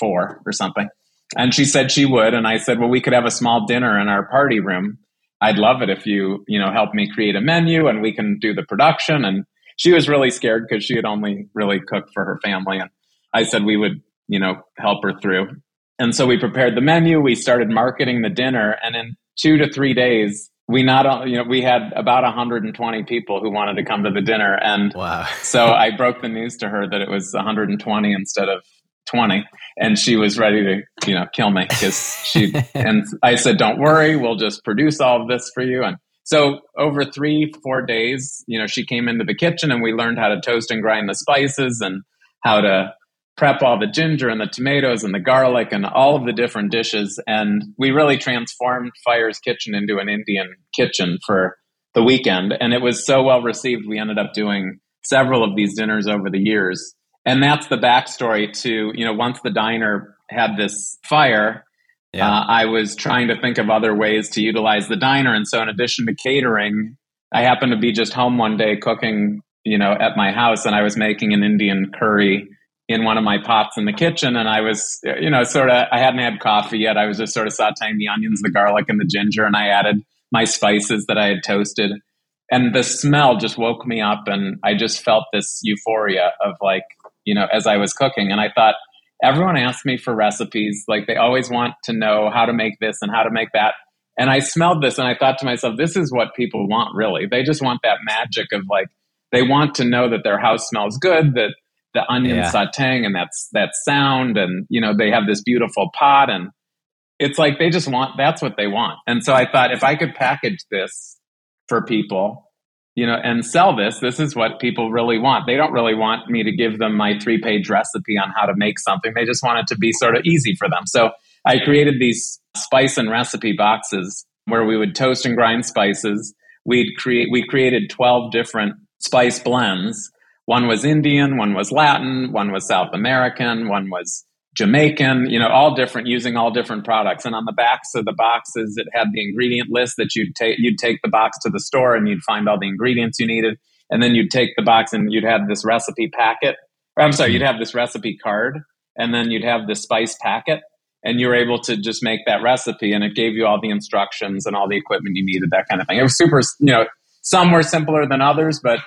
2004 or something. And she said she would, and I said, "Well, we could have a small dinner in our party room. I'd love it if you, you know, help me create a menu and we can do the production." And she was really scared because she had only really cooked for her family, and I said we would, you know, help her through. And so we prepared the menu. We started marketing the dinner, and in two to three days, we not only, you know, we had about 120 people who wanted to come to the dinner. And wow. so I broke the news to her that it was 120 instead of 20 and she was ready to you know kill me because she and i said don't worry we'll just produce all of this for you and so over three four days you know she came into the kitchen and we learned how to toast and grind the spices and how to prep all the ginger and the tomatoes and the garlic and all of the different dishes. And we really transformed Fire's Kitchen into an Indian kitchen for the weekend. And it was so well received, we ended up doing several of these dinners over the years. And that's the backstory to, you know, once the diner had this fire, yeah. uh, I was trying to think of other ways to utilize the diner. And so, in addition to catering, I happened to be just home one day cooking, you know, at my house, and I was making an Indian curry in one of my pots in the kitchen and I was, you know, sort of, I hadn't had coffee yet. I was just sort of sauteing the onions, the garlic, and the ginger, and I added my spices that I had toasted. And the smell just woke me up, and I just felt this euphoria of like, you know, as I was cooking. And I thought, everyone asks me for recipes. Like, they always want to know how to make this and how to make that. And I smelled this and I thought to myself, this is what people want, really. They just want that magic of like, they want to know that their house smells good, that the onion yeah. sauteing and that's that sound and you know they have this beautiful pot and it's like they just want that's what they want and so i thought if i could package this for people you know and sell this this is what people really want. They don't really want me to give them my three page recipe on how to make something. They just want it to be sort of easy for them. So i created these spice and recipe boxes where we would toast and grind spices. We'd create we created 12 different spice blends. One was Indian, one was Latin, one was South American, one was Jamaican, you know, all different, using all different products. And on the backs of the boxes, it had the ingredient list that you'd take, you'd take the box to the store and you'd find all the ingredients you needed. And then you'd take the box and you'd have this recipe packet. Or, I'm sorry, you'd have this recipe card and then you'd have the spice packet and you were able to just make that recipe and it gave you all the instructions and all the equipment you needed, that kind of thing. It was super, you know, some were simpler than others, but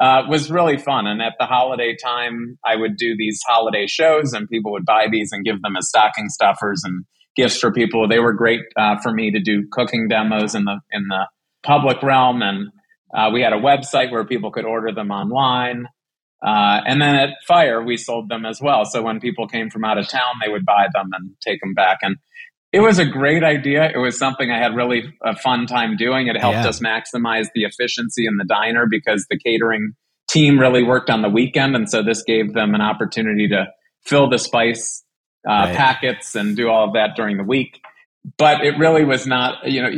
uh, was really fun. And at the holiday time, I would do these holiday shows, and people would buy these and give them as stocking stuffers and gifts for people. They were great uh, for me to do cooking demos in the in the public realm, and uh, we had a website where people could order them online. Uh, and then at Fire, we sold them as well. So when people came from out of town, they would buy them and take them back. And it was a great idea. It was something I had really a fun time doing. It helped yeah. us maximize the efficiency in the diner because the catering team really worked on the weekend. And so this gave them an opportunity to fill the spice uh, right. packets and do all of that during the week. But it really was not, you know,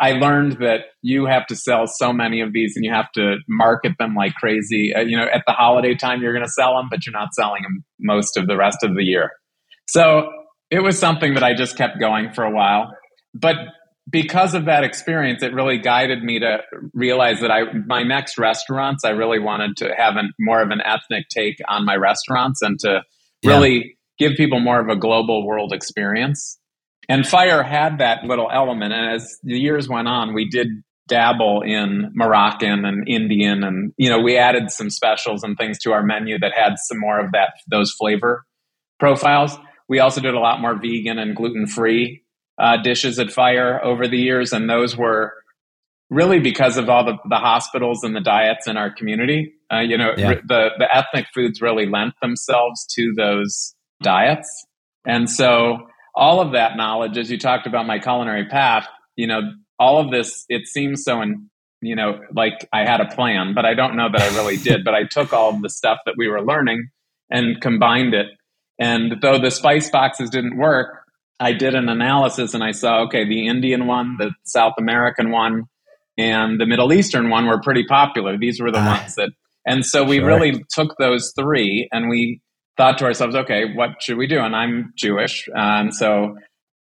I learned that you have to sell so many of these and you have to market them like crazy. Uh, you know, at the holiday time, you're going to sell them, but you're not selling them most of the rest of the year. So it was something that I just kept going for a while. But because of that experience, it really guided me to realize that I my next restaurants, I really wanted to have an, more of an ethnic take on my restaurants and to really yeah. give people more of a global world experience. And Fire had that little element. And as the years went on, we did dabble in Moroccan and Indian, and you know, we added some specials and things to our menu that had some more of that those flavor profiles. We also did a lot more vegan and gluten free uh, dishes at Fire over the years, and those were really because of all the, the hospitals and the diets in our community. Uh, you know, yeah. the the ethnic foods really lent themselves to those diets, and so all of that knowledge, as you talked about my culinary path, you know, all of this it seems so in you know like I had a plan, but I don't know that I really did. But I took all of the stuff that we were learning and combined it and though the spice boxes didn't work, I did an analysis and I saw, okay, the Indian one, the South American one, and the Middle Eastern one were pretty popular. These were the uh, ones that, and so we sure. really took those three and we thought to ourselves, okay, what should we do? And I'm Jewish. And so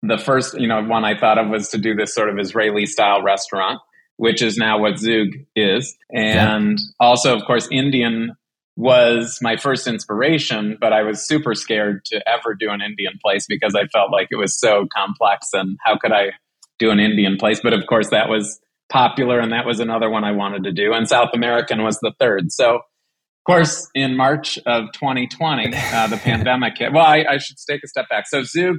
the first, you know, one I thought of was to do this sort of Israeli style restaurant, which is now what Zhug is. And yeah. also, of course, Indian was my first inspiration, but I was super scared to ever do an Indian place because I felt like it was so complex and how could I do an Indian place? But of course, that was popular and that was another one I wanted to do. And South American was the third. So, of course, in March of 2020, uh, the pandemic hit. Well, I, I, should take a step back. So, Zhug,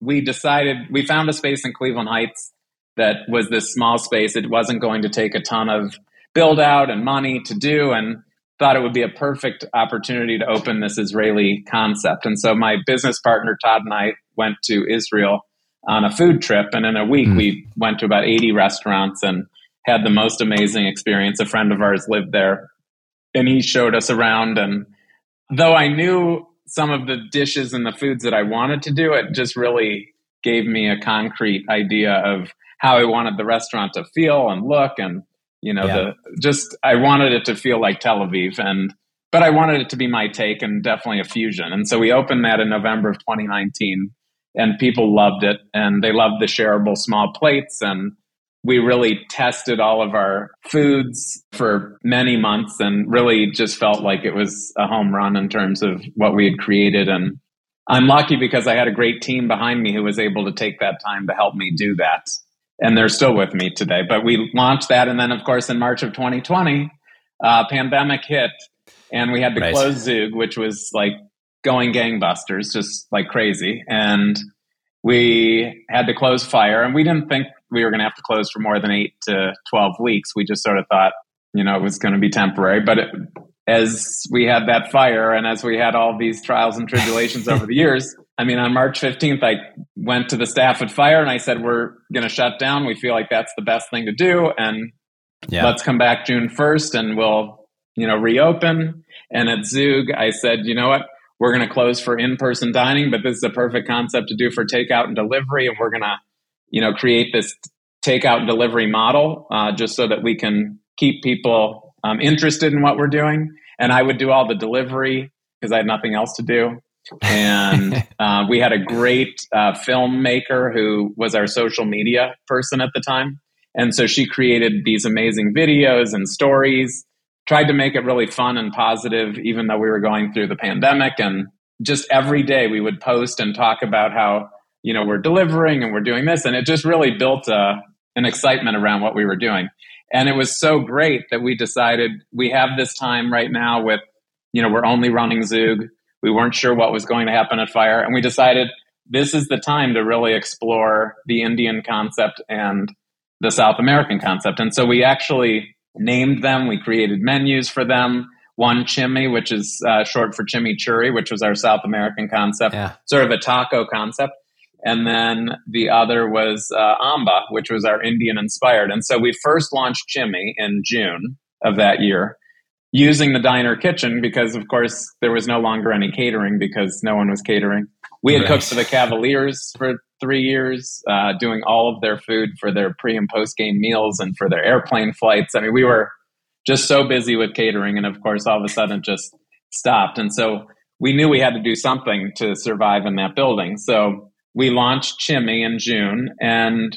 we decided, we found a space in Cleveland Heights that was this small space. It wasn't going to take a ton of build out and money to do. And thought it would be a perfect opportunity to open this Israeli concept. And so my business partner, Todd, and I went to Israel on a food trip. And in a week, mm. we went to about 80 restaurants and had the most amazing experience. A friend of ours lived there and he showed us around. And though I knew some of the dishes and the foods that I wanted to do, it just really gave me a concrete idea of how I wanted the restaurant to feel and look and you know yeah. the just i wanted it to feel like tel aviv and but i wanted it to be my take and definitely a fusion. And so we opened that in november of 2019 and people loved it and they loved the shareable small plates. And we really tested all of our foods for many months and really just felt like it was a home run in terms of what we had created. And i'm lucky because i had a great team behind me who was able to take that time to help me do that and they're still with me today. But we launched that, and then of course in March of 2020, uh, pandemic hit, and we had to right. close Zhug, which was like going gangbusters, just like crazy, and we had to close Fire, and we didn't think we were going to have to close for more than eight to 12 weeks. We just sort of thought, you know, it was going to be temporary, but. It, as we had that fire and as we had all these trials and tribulations over the years, I mean, on March 15th, I went to the staff at Fire and I said, We're going to shut down. We feel like that's the best thing to do. And yeah. let's come back June 1st and we'll, you know, reopen. And at Zhug, I said, You know what? We're going to close for in person dining, but this is a perfect concept to do for takeout and delivery. And we're going to, you know, create this takeout and delivery model uh, just so that we can keep people um, interested in what we're doing. And I would do all the delivery because I had nothing else to do and uh, we had a great uh, filmmaker who was our social media person at the time. And so she created these amazing videos and stories, tried to make it really fun and positive, even though we were going through the pandemic. And just every day we would post and talk about how, you know, we're delivering and we're doing this. And it just really built a, uh, an excitement around what we were doing. And it was so great that we decided we have this time right now with, you know, we're only running Zhug we weren't sure what was going to happen at Fire, and we decided this is the time to really explore the Indian concept and the South American concept. And so we actually named them, we created menus for them. One Chimi, which is uh, short for chimichurri, which was our South American concept, yeah. sort of a taco concept. And then the other was uh, Amba, which was our Indian inspired. And so we first launched Chimi in June of that year using the diner kitchen because, of course, there was no longer any catering because no one was catering. We had right. cooked for the Cavaliers for three years, uh, doing all of their food for their pre and post game meals and for their airplane flights. I mean, we were just so busy with catering, and of course, all of a sudden, it just stopped. And so we knew we had to do something to survive in that building. So we launched Chimi in June, and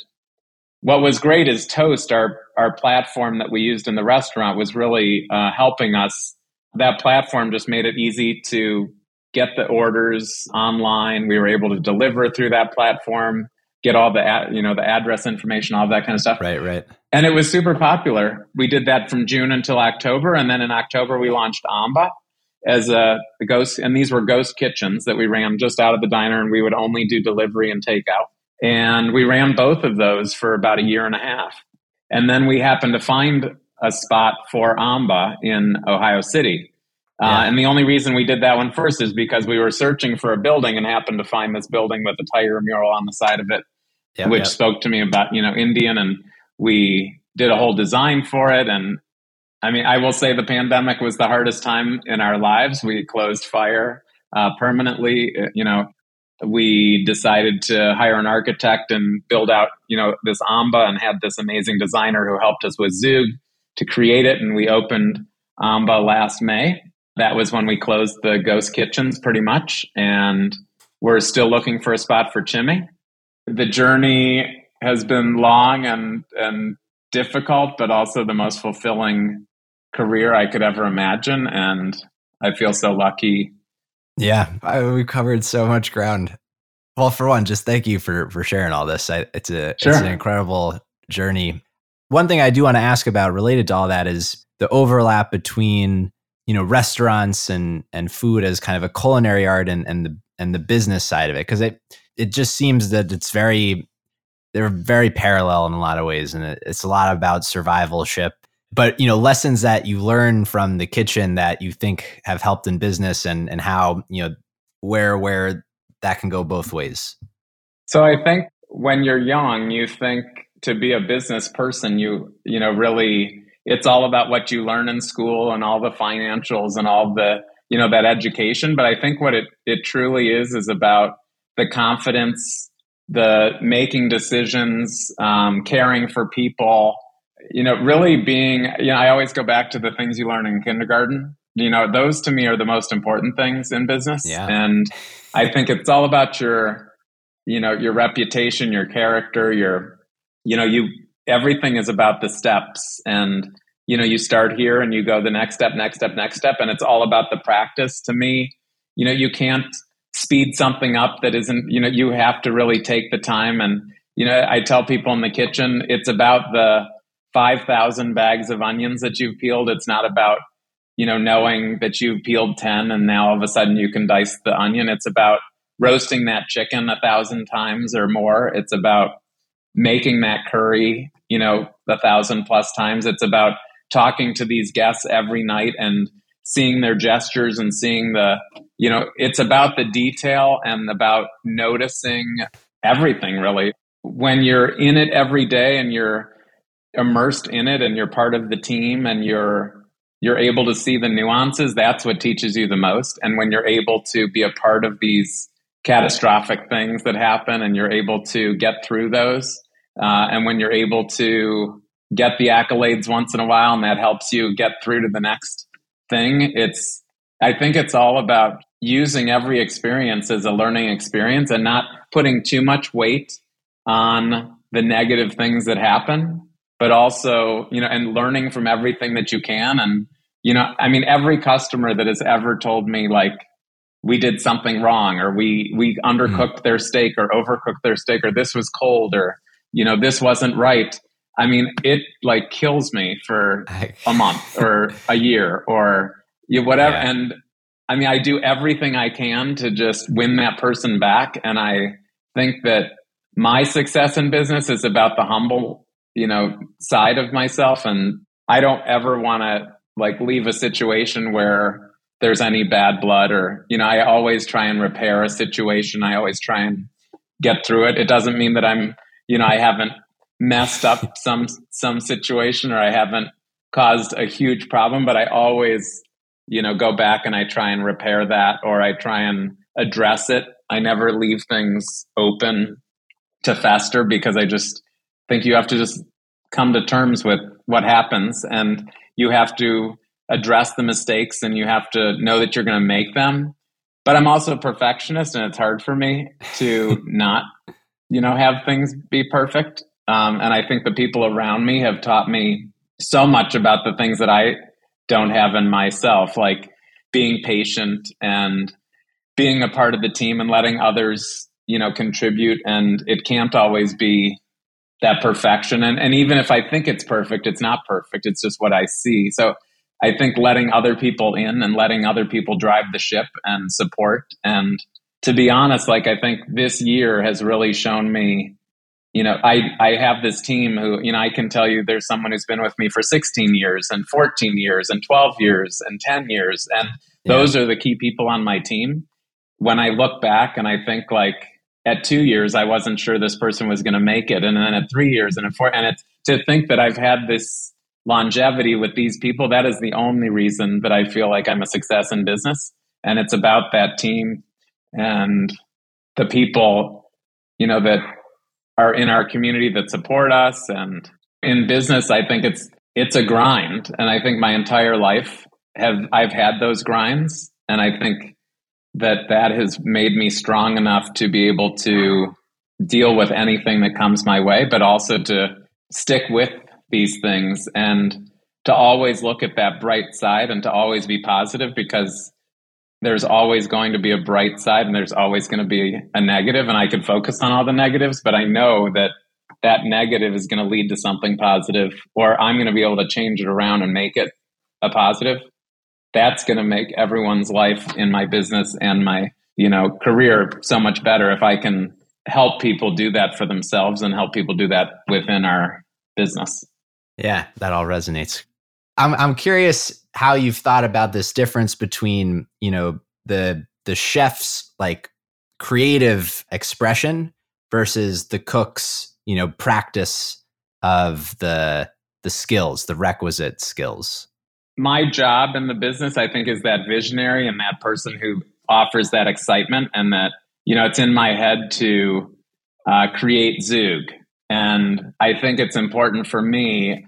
what was great is Toast, our our platform that we used in the restaurant, was really uh, helping us. That platform just made it easy to get the orders online. We were able to deliver through that platform, get all the ad, you know the address information, all that kind of stuff. Right, right. And it was super popular. We did that from June until October, and then in October we launched Amba as a ghost. And these were ghost kitchens that we ran just out of the diner, and we would only do delivery and takeout. And we ran both of those for about a year and a half. And then we happened to find a spot for Amba in Ohio City. Uh, yeah. Uh, and the only reason we did that one first is because we were searching for a building and happened to find this building with a tiger mural on the side of it, yep, which yep. spoke to me about, you know, Indian. And we did a whole design for it. And I mean, I will say the pandemic was the hardest time in our lives. We closed fire uh, permanently. Uh, you know, we decided to hire an architect and build out, you know, this Amba and had this amazing designer who helped us with Zhug to create it. And we opened Amba last May. that was when we closed the ghost kitchens pretty much. And we're still looking for a spot for Chimi. The journey has been long and, and difficult, but also the most fulfilling career I could ever imagine. And I feel so lucky. Yeah, I, we covered so much ground. Well, for one, just thank you for for sharing all this. I, it's a sure. it's an incredible journey. One thing I do want to ask about related to all that is the overlap between you know restaurants and and food as kind of a culinary art and and the and the business side of it because it it just seems that it's very they're very parallel in a lot of ways and it, it's a lot about survivalship but you know lessons that you learn from the kitchen that you think have helped in business and and how you know where where that can go both ways. So i think when you're young you think to be a business person you you know really it's all about what you learn in school and all the financials and all the you know that education. But i think what it it truly is is about the confidence the making decisions um, caring for people you know really being you know i always go back to the things you learn in kindergarten. You know those to me are the most important things in business. Yeah. and i think it's all about your you know your reputation your character your you know you everything is about the steps. And you know you start here and you go the next step next step next step and it's all about the practice. To me you know you can't speed something up that isn't you know you have to really take the time. And you know i tell people in the kitchen it's about the 5000 bags of onions that you've peeled it's not about you know knowing that you've peeled 10 and now all of a sudden you can dice the onion it's about roasting that chicken a thousand times or more it's about making that curry, you know, a thousand plus times. It's about talking to these guests every night and seeing their gestures and seeing the, you know, it's about the detail and about noticing everything really. When you're in it every day and you're immersed in it and you're part of the team and you're you're able to see the nuances, that's what teaches you the most. And when you're able to be a part of these catastrophic things that happen and you're able to get through those, uh, and when you're able to get the accolades once in a while and that helps you get through to the next thing, it's, I think it's all about using every experience as a learning experience and not putting too much weight on the negative things that happen, but also, you know, and learning from everything that you can. And, you know, I mean, every customer that has ever told me, like, we did something wrong or we we undercooked mm. their steak or overcooked their steak or this was cold or you know, this wasn't right. I mean, it like kills me for a month or a year or you know, whatever. Yeah. And I mean, I do everything I can to just win that person back. And I think that my success in business is about the humble, you know, side of myself. And I don't ever want to like leave a situation where there's any bad blood or, you know, I always try and repair a situation. I always try and get through it. It doesn't mean that I'm you know, I haven't messed up some some situation or I haven't caused a huge problem, but I always, you know, go back and I try and repair that or I try and address it. I never leave things open to fester because I just think you have to just come to terms with what happens and you have to address the mistakes and you have to know that you're going to make them. But I'm also a perfectionist and it's hard for me to not you know, have things be perfect. Um, and I think the people around me have taught me so much about the things that I don't have in myself, like being patient and being a part of the team and letting others, you know, contribute. And it can't always be that perfection. And, and even if I think it's perfect, it's not perfect. It's just what I see. So I think letting other people in and letting other people drive the ship and support and to be honest, like I think this year has really shown me, you know, I, I have this team who, you know, I can tell you there's someone who's been with me for 16 years and 14 years and 12 years and 10 years. And yeah. those are the key people on my team. When I look back and I think like at two years, I wasn't sure this person was going to make it. And then at three years and at four, and it's to think that I've had this longevity with these people, that is the only reason that I feel like I'm a success in business. And it's about that team and the people, you know, that are in our community that support us. And in business, I think it's, it's a grind. And I think my entire life have I've had those grinds, and I think that that has made me strong enough to be able to deal with anything that comes my way, but also to stick with these things and to always look at that bright side and to always be positive because there's always going to be a bright side and there's always going to be a negative and I could focus on all the negatives, but I know that that negative is going to lead to something positive or I'm going to be able to change it around and make it a positive. That's going to make everyone's life in my business and my, you know, career so much better if I can help people do that for themselves and help people do that within our business. Yeah, that all resonates. I'm I'm curious how you've thought about this difference between, you know, the the chef's like creative expression versus the cook's, you know, practice of the the skills, the requisite skills. My job in the business, I think, is that visionary and that person who offers that excitement and that, you know, it's in my head to uh, create Zhug. And I think it's important for me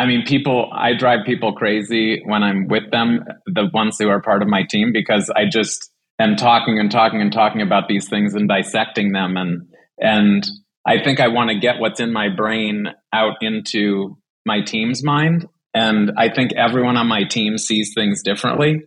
I mean, people, I drive people crazy when I'm with them, the ones who are part of my team, because I just am talking and talking and talking about these things and dissecting them. And, and I think I want to get what's in my brain out into my team's mind. And I think everyone on my team sees things differently.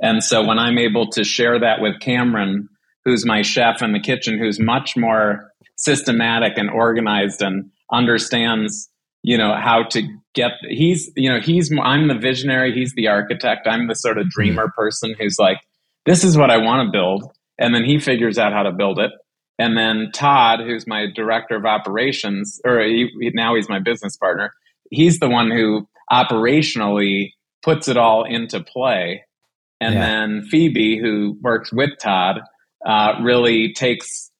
And so when I'm able to share that with Cameron, who's my chef in the kitchen, who's much more systematic and organized and understands you know how to get he's you know he's i'm the visionary he's the architect i'm the sort of dreamer mm-hmm. person who's like this is what i want to build. And then he figures out how to build it. And then todd who's my director of operations or he, now he's my business partner he's the one who operationally puts it all into play and yeah. then phoebe who works with todd uh, really takes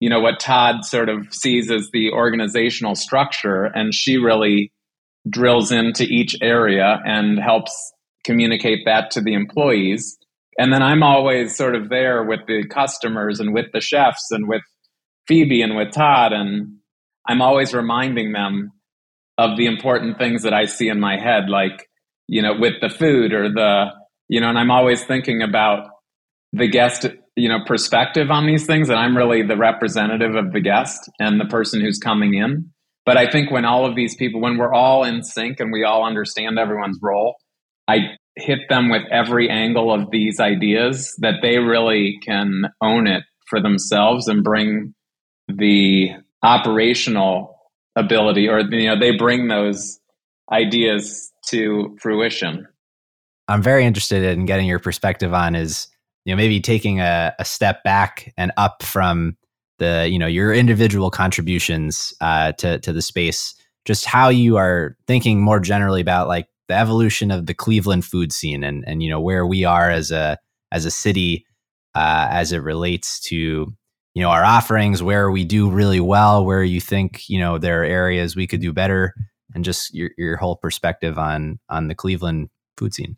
you know what Todd sort of sees as the organizational structure, and she really drills into each area and helps communicate that to the employees. And then I'm always sort of there with the customers and with the chefs and with Phoebe and with Todd, and I'm always reminding them of the important things that I see in my head, like you know, with the food or the you know, and I'm always thinking about the guest you know perspective on these things and i'm really the representative of the guest and the person who's coming in. But i think when all of these people when we're all in sync and we all understand everyone's role i hit them with every angle of these ideas that they really can own it for themselves and bring the operational ability or you know they bring those ideas to fruition. I'm very interested in getting your perspective on is you know maybe taking a, a step back and up from the you know your individual contributions uh, to to the space. Just how you are thinking more generally about like the evolution of the Cleveland food scene and and you know where we are as a as a city uh, as it relates to you know our offerings where we do really well where you think you know there are areas we could do better and just your your whole perspective on on the Cleveland food scene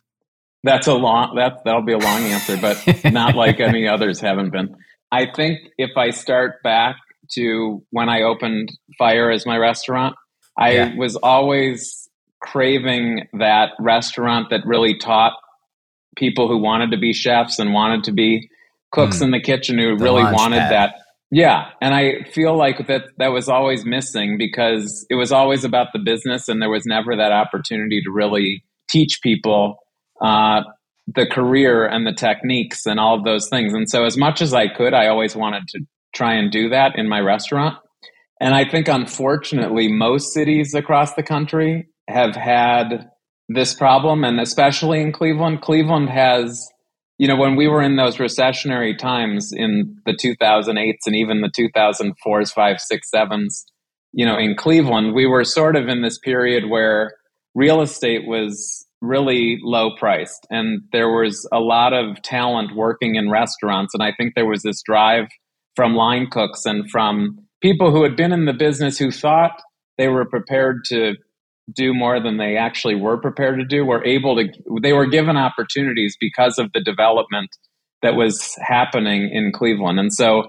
that's a long that that'll be a long answer, but not like any others haven't been. I think if I start back to when I opened Fire as my restaurant, I yeah. was always craving that restaurant that really taught people who wanted to be chefs and wanted to be cooks mm. in the kitchen who the really wanted pad. that. Yeah, and I feel like that that was always missing because it was always about the business and there was never that opportunity to really teach people uh, the career and the techniques and all of those things. And so, as much as I could, I always wanted to try and do that in my restaurant. And I think, unfortunately, most cities across the country have had this problem, and especially in Cleveland. Cleveland has, you know, when we were in those recessionary times in the 2008s and even the 2004s, 5s, 6s, 7s, you know, in Cleveland, we were sort of in this period where real estate was really low priced and there was a lot of talent working in restaurants. And i think there was this drive from line cooks and from people who had been in the business who thought they were prepared to do more than they actually were prepared to do were able to they were given opportunities because of the development that was happening in cleveland and so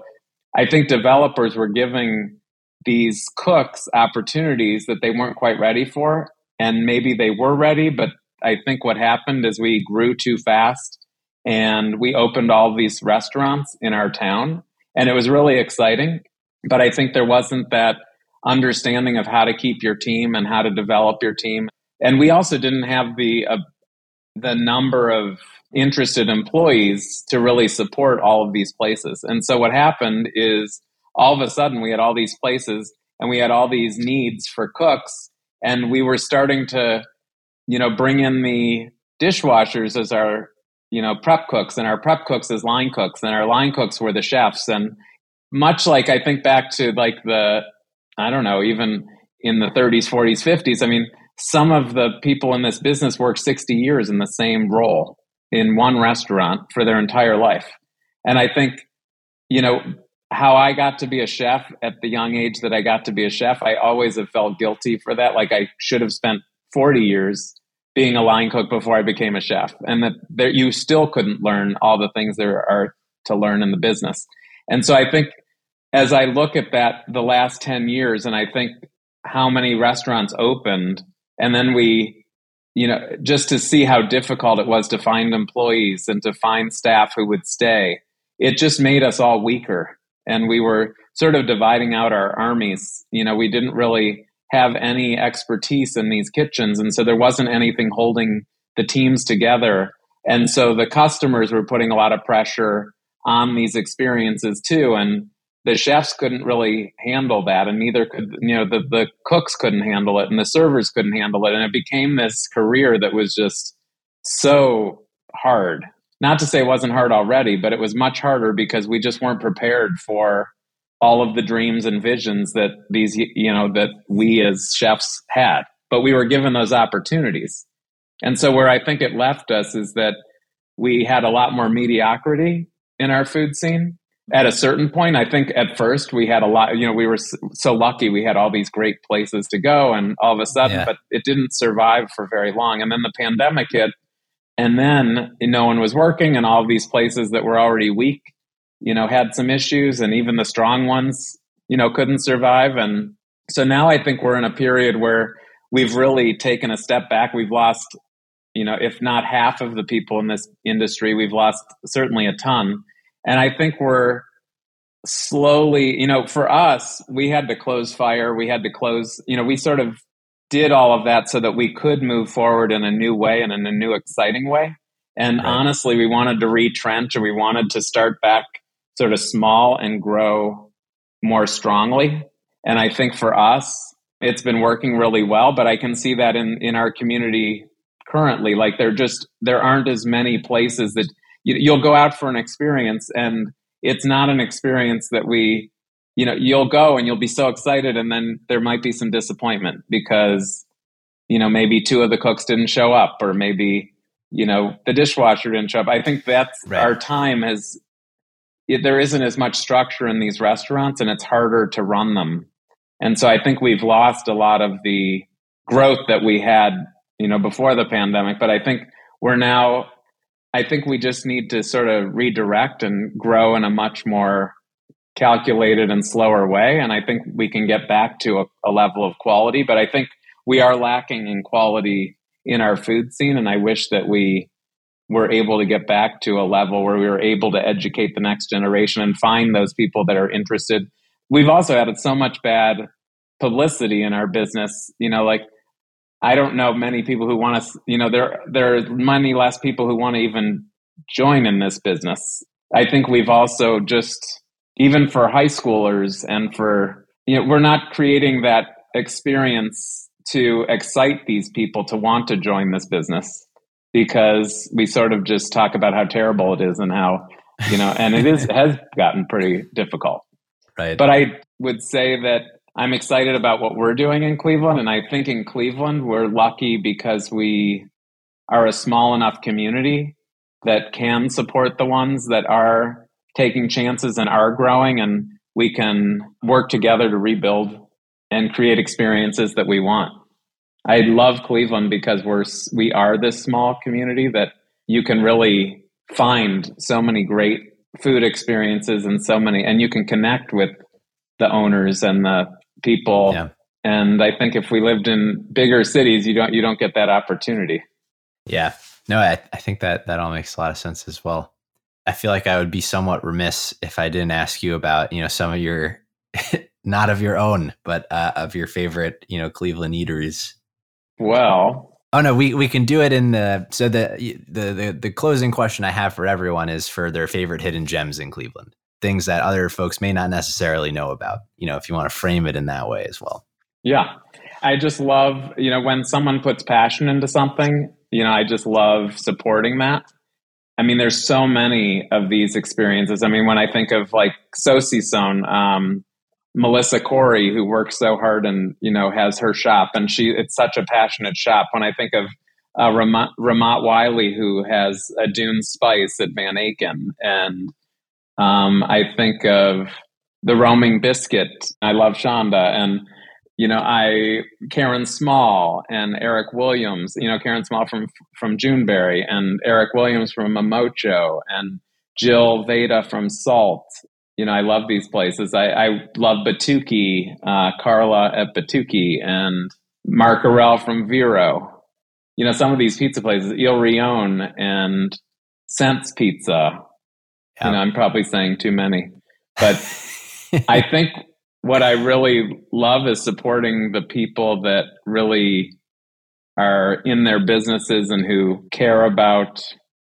i think developers were giving these cooks opportunities that they weren't quite ready for and maybe they were ready but I think what happened is we grew too fast and we opened all these restaurants in our town and it was really exciting. But I think there wasn't that understanding of how to keep your team and how to develop your team. And we also didn't have the uh, the number of interested employees to really support all of these places. And so what happened is all of a sudden we had all these places and we had all these needs for cooks and we were starting to you know bring in the dishwashers as our you know prep cooks and our prep cooks as line cooks and our line cooks were the chefs and much like i think back to like the i don't know even in the 30s 40s 50s i mean some of the people in this business work 60 years in the same role in one restaurant for their entire life and i think you know how I got to be a chef at the young age that I got to be a chef, I always have felt guilty for that. Like I should have spent 40 years being a line cook before I became a chef, and that there, you still couldn't learn all the things there are to learn in the business. And so I think as I look at that the last 10 years, and I think how many restaurants opened, and then we, you know, just to see how difficult it was to find employees and to find staff who would stay, it just made us all weaker and we were sort of dividing out our armies. You know, we didn't really have any expertise in these kitchens, and so there wasn't anything holding the teams together. And so the customers were putting a lot of pressure on these experiences too, and the chefs couldn't really handle that, and neither could you know the the cooks couldn't handle it, and the servers couldn't handle it, and it became this career that was just so hard not to say it wasn't hard already, but it was much harder because we just weren't prepared for all of the dreams and visions that these, you know, that we as chefs had. But we were given those opportunities. And so where I think it left us is that we had a lot more mediocrity in our food scene. At a certain point, I think at first we had a lot, you know, we were so lucky we had all these great places to go and all of a sudden, yeah. but it didn't survive for very long. And then the pandemic hit and then no one was working, and all of these places that were already weak, you know, had some issues, and even the strong ones, you know, couldn't survive. And so now I think we're in a period where we've really taken a step back. We've lost, you know, if not half of the people in this industry, we've lost certainly a ton. And I think we're slowly, you know, for us, we had to close fire. We had to close, you know, we sort of did all of that so that we could move forward in a new way and in a new exciting way. And right. honestly, we wanted to retrench and we wanted to start back sort of small and grow more strongly. And I think for us, it's been working really well, but I can see that in, in our community currently. Like there just, there aren't as many places that you, you'll go out for an experience and it's not an experience that we you know you'll go and you'll be so excited and then there might be some disappointment because you know maybe two of the cooks didn't show up or maybe you know the dishwasher didn't show up i think that's right. our time has there isn't as much structure in these restaurants and it's harder to run them and so i think we've lost a lot of the growth that we had you know before the pandemic but i think we're now i think we just need to sort of redirect and grow in a much more calculated and slower way. And I think we can get back to a, a, level of quality, but I think we are lacking in quality in our food scene. And I wish that we were able to get back to a level where we were able to educate the next generation and find those people that are interested. We've also had so much bad publicity in our business, you know, like I don't know many people who want to, you know, there there are many less people who want to even join in this business. I think we've also just even for high schoolers and for you know we're not creating that experience to excite these people to want to join this business because we sort of just talk about how terrible it is and how you know and it is has gotten pretty difficult right but i would say that i'm excited about what we're doing in cleveland and i think in cleveland we're lucky because we are a small enough community that can support the ones that are taking chances and are growing and we can work together to rebuild and create experiences that we want. I love Cleveland because we're we are this small community that you can really find so many great food experiences and so many and you can connect with the owners and the people. Yeah. And I think if we lived in bigger cities, you don't you don't get that opportunity. Yeah. No, I, I think that that all makes a lot of sense as well. I feel like I would be somewhat remiss if I didn't ask you about, you know, some of your not of your own, but uh, of your favorite, you know, Cleveland eateries. Well, oh no, we we can do it in the so the the the, the closing question I have for everyone is for their favorite hidden gems in Cleveland, things that other folks may not necessarily know about. You know, if you want to frame it in that way as well. Yeah, I just love you know when someone puts passion into something. You know, I just love supporting that. I mean, there's so many of these experiences. I mean, when I think of like Saucisson, um, Melissa Khoury, who works so hard and you know has her shop, and she it's such a passionate shop. When I think of uh, Ramat, Ramat Wiley, who has a Dune Spice at Van Aken, and um, I think of the Roaming Biscuit. I love Shonda, and you know I Karen Small and Eric Williams. You know Karen Small from from Juneberry and Eric Williams from Momocho and Jill Vedaa from Salt you know, I love these places. I, I love Batuqui, uh, Carla at Batuqui, and Mark Arell from Vero. You know, some of these pizza places, Il Rione and Cent's Pizza. You know, I'm probably saying too many, but I think what I really love is supporting the people that really are in their businesses and who care about,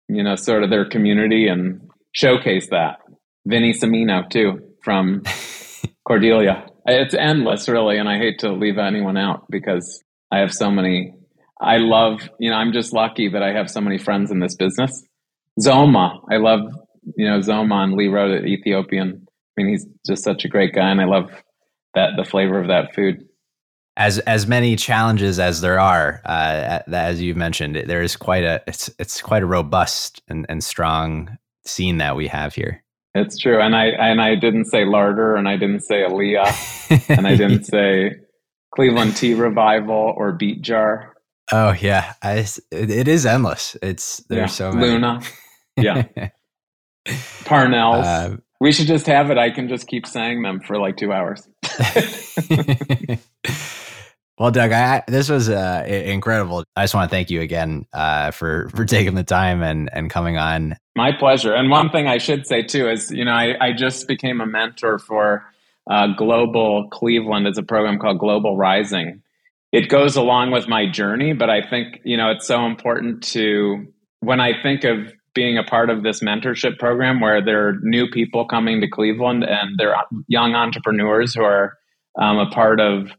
you know, sort of their community and showcase that. Vinny Cimino too from Cordelia. It's endless, really, and I hate to leave anyone out because I have so many. I love, you know, I'm just lucky that I have so many friends in this business. Zoma, I love, you know, Zoma on Lee Road at Ethiopian. I mean, he's just such a great guy, and I love that the flavor of that food. As as many challenges as there are, uh, as you've mentioned, there is quite a it's it's quite a robust and, and strong scene that we have here. It's true, and I and I didn't say Larder, and I didn't say Aaliyah, and I didn't say Cleveland Tea Revival or Beet Jar. Oh yeah, I, it, it is endless. It's there's yeah. so many. Luna, yeah, Parnell's. Uh, we should just have it. I can just keep saying them for like two hours. Well, Doug, I, this was uh, incredible. I just want to thank you again uh, for for taking the time and and coming on. My pleasure. And one thing I should say too is, you know, I, I just became a mentor for uh, Global Cleveland. It's a program called Global Rising. It goes along with my journey, but I think you know it's so important to when I think of being a part of this mentorship program where there are new people coming to Cleveland and they're young entrepreneurs who are um, a part of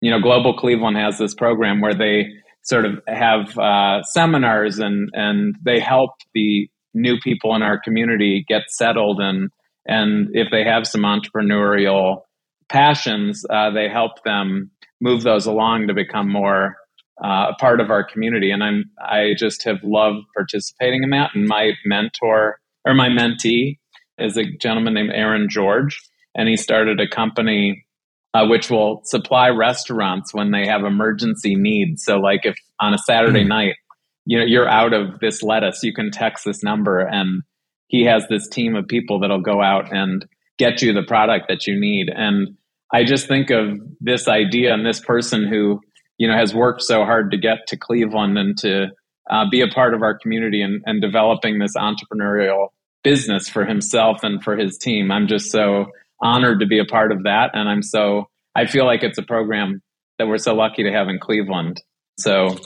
you know, Global Cleveland has this program where they sort of have uh, seminars and and they help the new people in our community get settled and and if they have some entrepreneurial passions, uh, they help them move those along to become more uh, a part of our community. And I'm I just have loved participating in that. And my mentor or my mentee is a gentleman named Aaron George, and he started a company uh, which will supply restaurants when they have emergency needs. So, like if on a Saturday mm. night, you know, you're out of this lettuce, you can text this number, and he has this team of people that'll go out and get you the product that you need. And I just think of this idea and this person who, you know, has worked so hard to get to Cleveland and to uh, be a part of our community and, and developing this entrepreneurial business for himself and for his team. I'm just so honored to be a part of that. And I'm so, I feel like it's a program that we're so lucky to have in Cleveland. So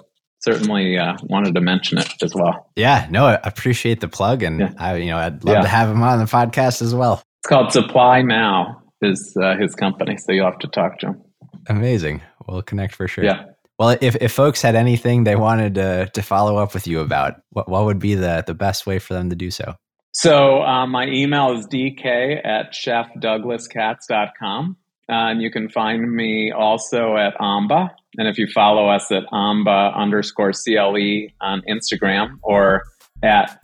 certainly uh, wanted to mention it as well. Yeah, no, I appreciate the plug. And yeah. I, you know, I'd love yeah. to have him on the podcast as well. It's called Supply Now is uh, his company. So you'll have to talk to him. Amazing. We'll connect for sure. Yeah. Well, if, if folks had anything they wanted to, to follow up with you about, what, what would be the, the best way for them to do so? So uh, my email is dk at chefdouglaskatz.com. Uh, and you can find me also at Amba. And if you follow us at Amba underscore CLE on Instagram or at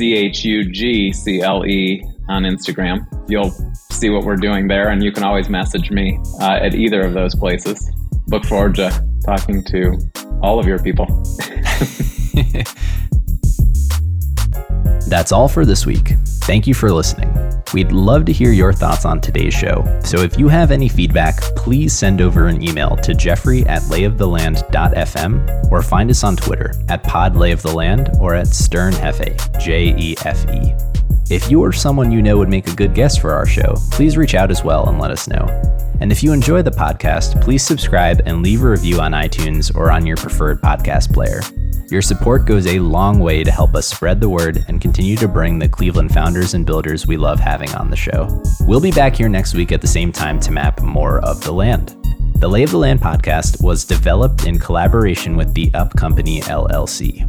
ZHUGCLE on Instagram, you'll see what we're doing there. And you can always message me uh, at either of those places. Look forward to talking to all of your people. That's all for this week. Thank you for listening. We'd love to hear your thoughts on today's show, so if you have any feedback, please send over an email to jeffrey at layoftheland.fm or find us on Twitter at podlayoftheland or at sternjefe, J-E-F-E. If you or someone you know would make a good guest for our show, please reach out as well and let us know. And if you enjoy the podcast, please subscribe and leave a review on iTunes or on your preferred podcast player. Your support goes a long way to help us spread the word and continue to bring the Cleveland founders and builders we love having on the show. We'll be back here next week at the same time to map more of the land. The Lay of the Land podcast was developed in collaboration with the Up Company LLC.